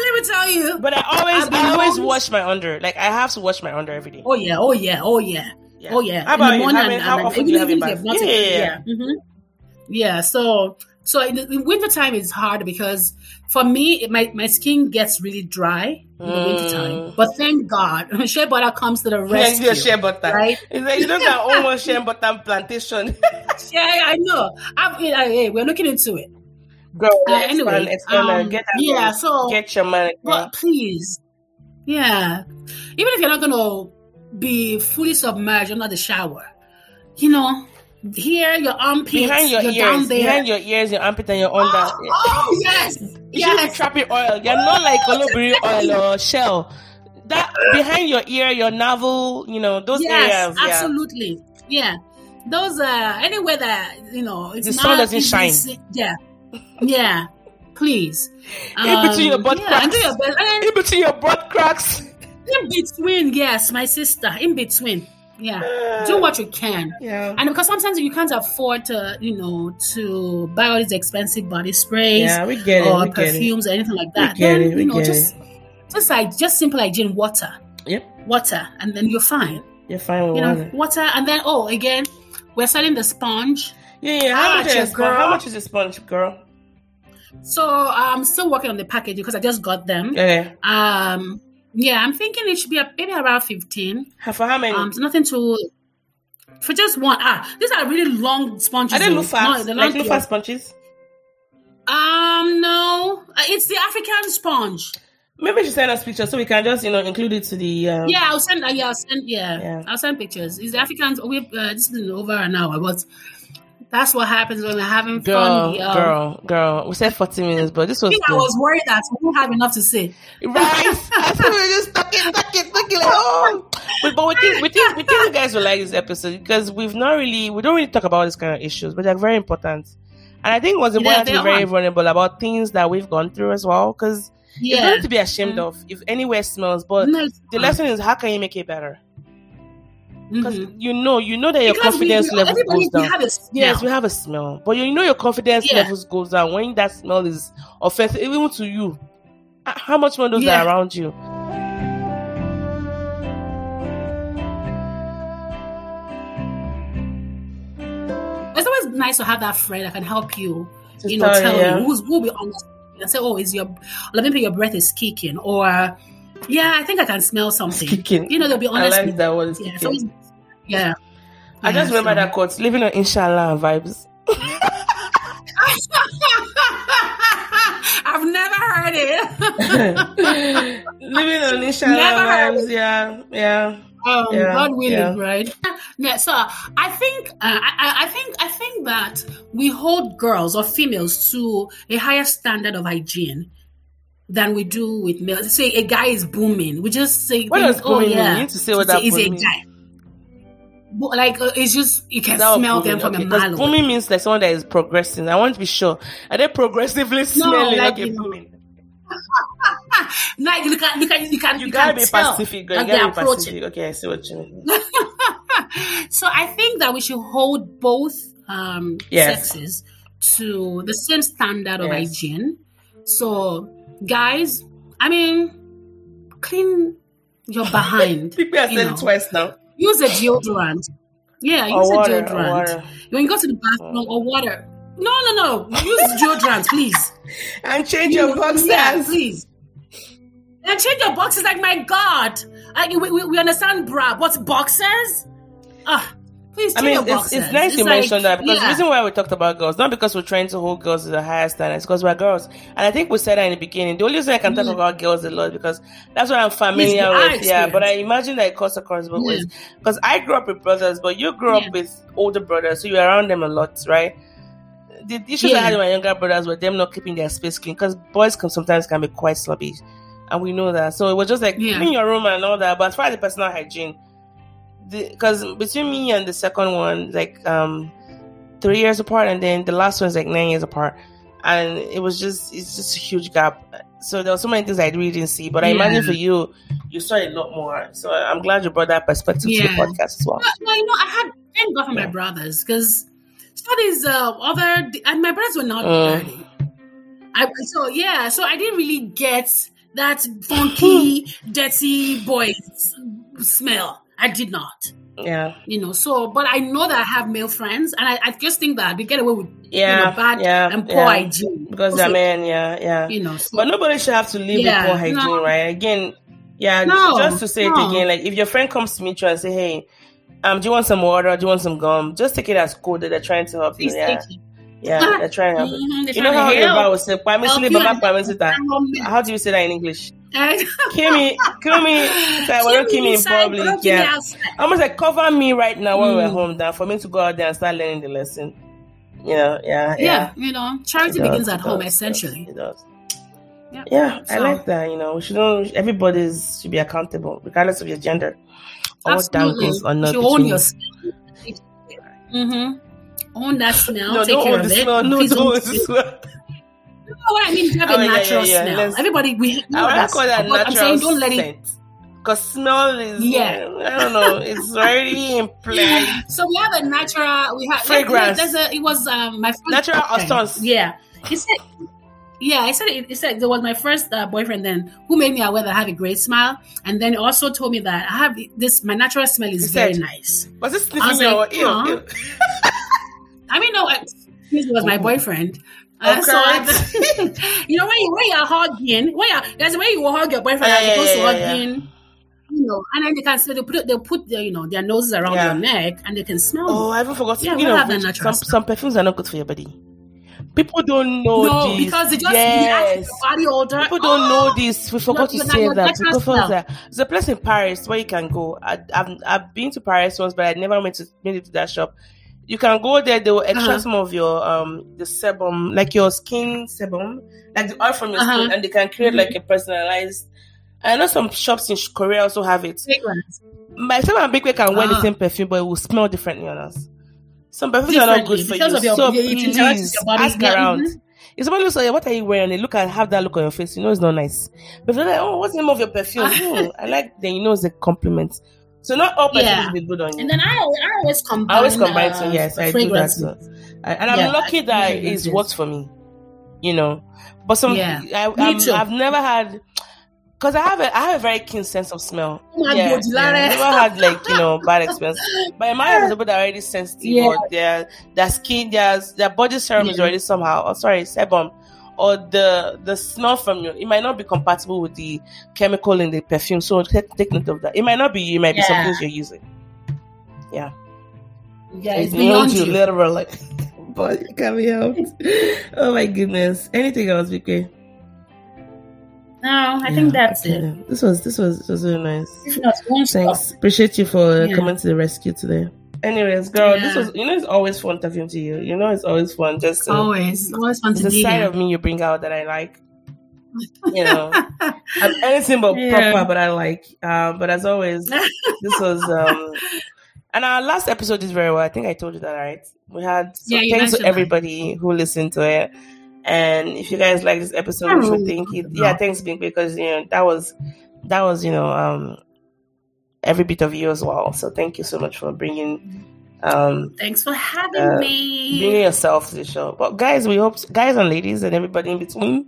let me tell you. But I always, I always wash my under. Like I have to wash my under every day. Oh yeah, oh yeah, oh yeah, Yeah. oh yeah. How about you? morning How, and- many- how and- often do you have a bath? Yeah, yeah, mhm. Yeah, so so in, the, in winter time it's hard because for me it, my my skin gets really dry in the winter time. Mm. But thank God, shea butter comes to the rescue. you share butter. right? It's like you got own one butter plantation. Yeah, I know. Know, hey, we're looking into it. Girl, Uh, anyway, expand, um, get yeah, so- get your money. But please, yeah, even if you're not gonna be fully submerged under the shower, you know, here your armpits, behind your ears, behind your ears, your armpit, and your under. Oh, oh, yes, yes. trapping oil. You're not like Oloibiri oil or shell. That behind your ear, your navel, you know those yes, areas. Yeah. absolutely. Yeah. Those uh anywhere that you know it's The sun doesn't shine. Yeah. Yeah. Please. In between your butt yeah, cracks. your. And In between your butt cracks. in between, yes, my sister. In between. Yeah. Do what you can. Yeah. And because sometimes you can't afford to, you know, to buy all these expensive body sprays Yeah, we get it. or we get it. perfumes or anything like We that, get then it, we you know, get just just like just simple hygiene, water, Yep, water, and then you're fine. you're fine with You know, water. water, and then oh, again, we're selling the sponge. Yeah, yeah. How Ah, much is a sponge? girl. How much is a sponge, girl? So I'm still working on the package because I just got them. Okay. Um, yeah, I'm thinking it should be a, maybe around fifteen. For how many? Um, nothing to for just one. Ah, these are really long sponges. Are they loofahs? No, they're like loofah sponges? Um, no, Uh, it's the African sponge. Maybe she send us pictures so we can just, you know, include it to the. Um, Yeah, I'll send. Uh, yeah, I'll send. Yeah, Yeah. I'll send pictures. Is the Africans. We uh, this is over an hour, but that's what happens when we're having Girl, fun. yo. girl, girl. We said 40 minutes, but this was. I think I was worried that we won't have enough to say. Right? I thought we were just talking, talking, talking. Like, oh. But, but we think, we think, we think you guys will like this episode because we've not really, we don't really talk about this kind of issues, but they're very important. And I think it was important they to be very vulnerable about things that we've gone through as well because it's Yeah, nothing to be ashamed Mm. of if anywhere smells. But No, the lesson is how can you make it better? because mm-hmm. you know you know that your because confidence we, level goes down. Yes, we have a smell, but you know your confidence yeah. levels goes down when that smell is offensive, even to you. How much more those yeah. are around you? It's always nice to have that friend that can help you, you know, tell yeah. you who's will be honest and say, "Oh, is your let me your breath is kicking," or "Yeah, I think I can smell something." Kicking. You know, they'll be honest. I like that one. Yeah, so yeah. I just remember so- that quote, living on inshallah vibes. I've never heard it. living on inshallah Never heard vibes, yeah, yeah. um, Yeah, God willing, yeah. right? Yeah. So I think, uh, I I think, I think that we hold girls or females to a higher standard of hygiene than we do with males. Say a guy is booming, we just say, What things, oh mean? yeah, You need to say what a- that it's a booming means. guy. Bo- Like uh, it's just you can That smell them from okay, a mile booming means like someone that is progressing. I want to be sure. Are they progressively smelling like, like a know, booming? Like you can, you can, you can, You you gotta can be tell Pacific, girl. You gotta be. Pacific. Okay, I see what you mean. so I think that we should hold both um, Yes. sexes to the same standard of hygiene. So, guys, I mean, clean your behind. People have You said it twice now. use a deodorant. Yeah, Or use water, a or deodorant. water. When you go to the bathroom or water. No, no, no. Use deodorant, please. And change You your know, boxers. Yeah, please. And change your boxes. Like my God, like we, we, we understand bra, but boxers? Ah, please I mean, it's, it's nice you like- mentioned that because the reason why we talked about girls, not because we're trying to hold girls to the highest standards, because we're girls. And I think we said that in the beginning. The only reason I can talk Mm. about girls a lot because that's what I'm familiar with. Yeah, but I imagine that it cuts across both ways. Because I grew up with brothers, but you grew up Yeah. with older brothers, so you're around them a lot, right? The issues I had with my younger brothers were them not keeping their space clean because boys can sometimes can be quite sloppy, and we know that. So it was just like Yeah. clean your room and all that. But as far as the personal hygiene, because between me and the second one, like um, three years apart, and then the last one's like nine years apart, and it was just it's just a huge gap. So there were so many things I really didn't see, but I Yeah. imagine for you, you saw a lot more. So I'm glad you brought that perspective to the podcast as well. Well, well, you know, I had thank God for my Yeah. brothers because studies uh, other and my brothers were not Mm. dirty. I so yeah, so I didn't really get that funky, dirty boy s- smell. I did not, Yeah, you know. So, but I know that I have male friends, and I, I just think that they get away with yeah, you know, bad yeah, and poor yeah. hygiene because Also, they're men. Yeah, yeah. You know, so, But nobody should have to live Yeah, with poor hygiene, no. right? Again, yeah, No, just to say no. it again, like if your friend comes to meet you and say, "Hey, um, do you want some water? Do you want some gum?" Just take it as cool that they're trying to help you. Yeah, take it. Yeah, they're trying to help you. You know how to Yoruba help. would say, "Kwame Help Sule you Baba Kwame Sita." How do you say that in English? and- Kill me, kill me. Like, don't kill me in public. don't kill me Yeah, almost like cover me right now when we're Mm. home, than for me to go out there and start learning the lesson. You know, yeah, yeah, yeah. you know, charity It does, begins at home, does, essentially. It does. Yeah. Yeah, I like that. You know, we should know everybody's should be accountable, regardless of your gender. Or Absolutely. or not. You own your you. Mm-hmm. Own that smell. No, take don't care of it. smell. No, Please don't don't own the steal- smell. You know what I mean? You have Oh, a natural yeah, yeah. smell. Let's- Everybody, we. I would call that natural I'm saying don't let it. Because smell is, Yeah. I don't know, it's already implied. So we have a natural. We have Fragrance. There's a. It was um my first Natural boyfriend. essence. Yeah. He said. Yeah, I said it. He said there was my first uh, boyfriend then who made me aware that I have a great smile, and then he also told me that I have this. My natural smell is He very said- nice. Was this I was sniffing your like, ear? I mean, no, I- he was my boyfriend. Uh, so, Okay. you know, when, you, when you're hugging, when you're, there's a way you will hug your boyfriend Yeah, as yeah, opposed to yeah, yeah, hugging, you know, and then they can smell, they put, they put their, you know, their noses around Yeah. your neck and they can smell Oh, you. I even forgot. Yeah, Speaking we'll have that which, natural some, some perfumes are not good for your body. People don't know no, this. because they just yes. body odor. People don't Oh! know this. We forgot to say that. People smell. that there's a place in Paris where you can go. I, I've I've been to Paris once, but I never went to made it to that shop. You can go there. They will extract Uh-huh. some of your um the sebum, like your skin sebum, like the oil from your Uh-huh. skin, and they can create like a personalized. I know some shops in Korea also have it. Fragrance. Myself and Bigway can wear the Ah. same perfume, but it will smell differently on us. Some perfumes are not good for you. of your- so it interacts with please your body. ask Yeah, around. If somebody looks at you, what are you wearing? They look at have that look on your face. You know it's not nice. But if they're like, oh, what's the name of your perfume? Hmm, I like. Then you know it's a compliment. So not all perfumes Yeah. good on you. And then I, always- I always combine. I always combine uh, too. Yes, I do that too. And I'm Yeah, lucky that it's worked for me. You know, but some Yeah, I, me I'm, too. I've never had. because I have a I have a very keen sense of smell. Oh yeah, God, yeah. I never had like you know bad experience, but in my have people that are already sensitive Yeah. or their their skin, their their body serum is already somehow. Oh, sorry, sebum, or the the smell from you. It might not be compatible with the chemical in the perfume. So take, take note of that. It might not be you. It might be something you're using. Yeah, It's it's beyond you. literally. but it can be helped. oh my goodness. Anything else, Vicky? No, I think that's it. This was this was this was really nice. Stop. Thanks. Appreciate you for Yeah. coming to the rescue today. Anyways, girl, this was you know it's always fun talking to you. You know it's always fun just to, Always, always fun to the side here. of me you bring out that I like. You know, I'm anything but Yeah. proper, but I like. Um, but as always, this was um, and our last episode is very well. I think I told you that, right? We had so Yeah, thanks to mentioned that. everybody who listened to it. And if you guys like this episode, you should Oh, think it. Yeah, thanks, Big, because you know that was that was you know um every bit of you as well. So thank you so much for bringing um Thanks for having Uh, me. bringing yourself to the show. But guys, we hope guys and ladies and everybody in between.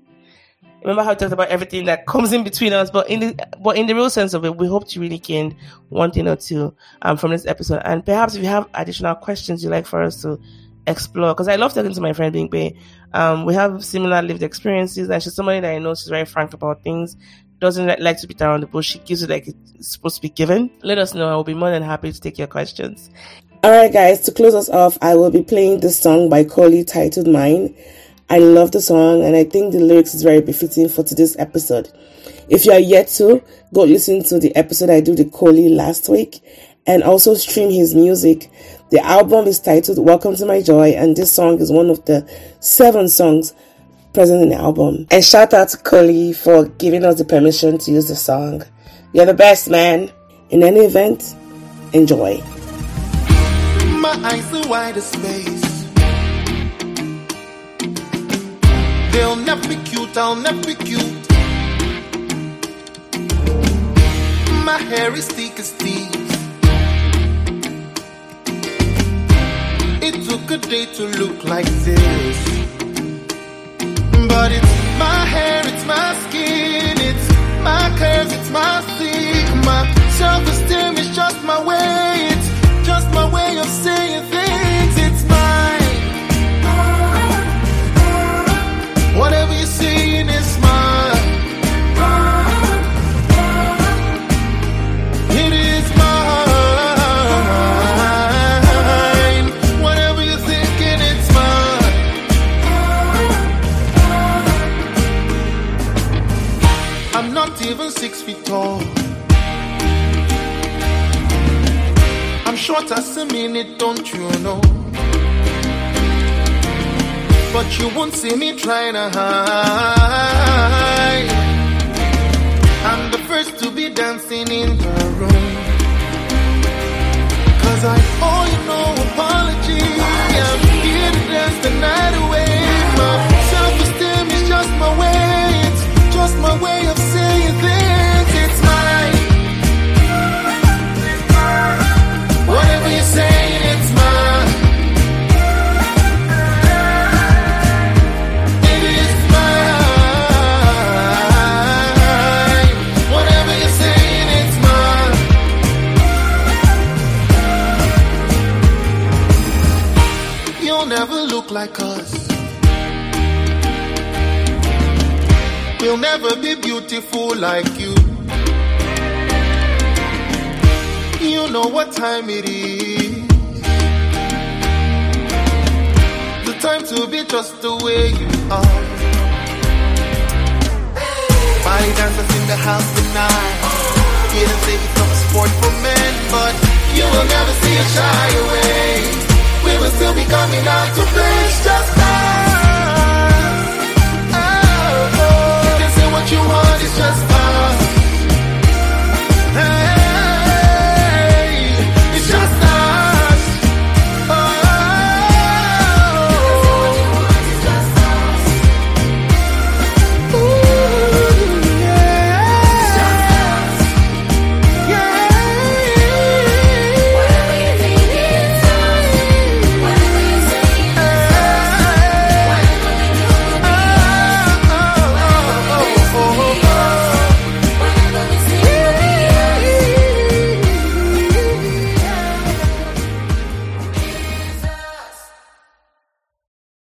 Remember how I talked about everything that comes in between us, but in the but in the real sense of it, we hope you really gained one thing or two um from this episode. And perhaps if you have additional questions you'd like for us to explore, because I love talking to my friend Bimpe. Um, we have similar lived experiences, and she's somebody that I know she's very frank about things. Doesn't like to beat around the bush. She gives it like it's supposed to be given. Let us know. I will be more than happy to take your questions. All right, guys. To close us off, I will be playing this song by Koli titled "Mine." I love the song, and I think the lyrics is very befitting for today's episode. If you are yet to, go listen to the episode I did with Koli last week, and also stream his music. The album is titled "Welcome to My Joy," and this song is one of the seven songs present in the album. And shout out to Koli for giving us the permission to use the song. You're the best, man. In any event, enjoy. My eyes the widest space. They'll never be cute, I'll never be cute. My hair is thick as thieves. It took a day to look like this. But it's my hair, it's my skin, it's my curves, it's my thick. Won't see me trying to hide. Beautiful like you. You know what time it is. The time to be just the way you are. Body dancers in the house tonight. Didn't say it's not a sport for men, but you will never see us shy away. We will still be coming out to play just like someone is just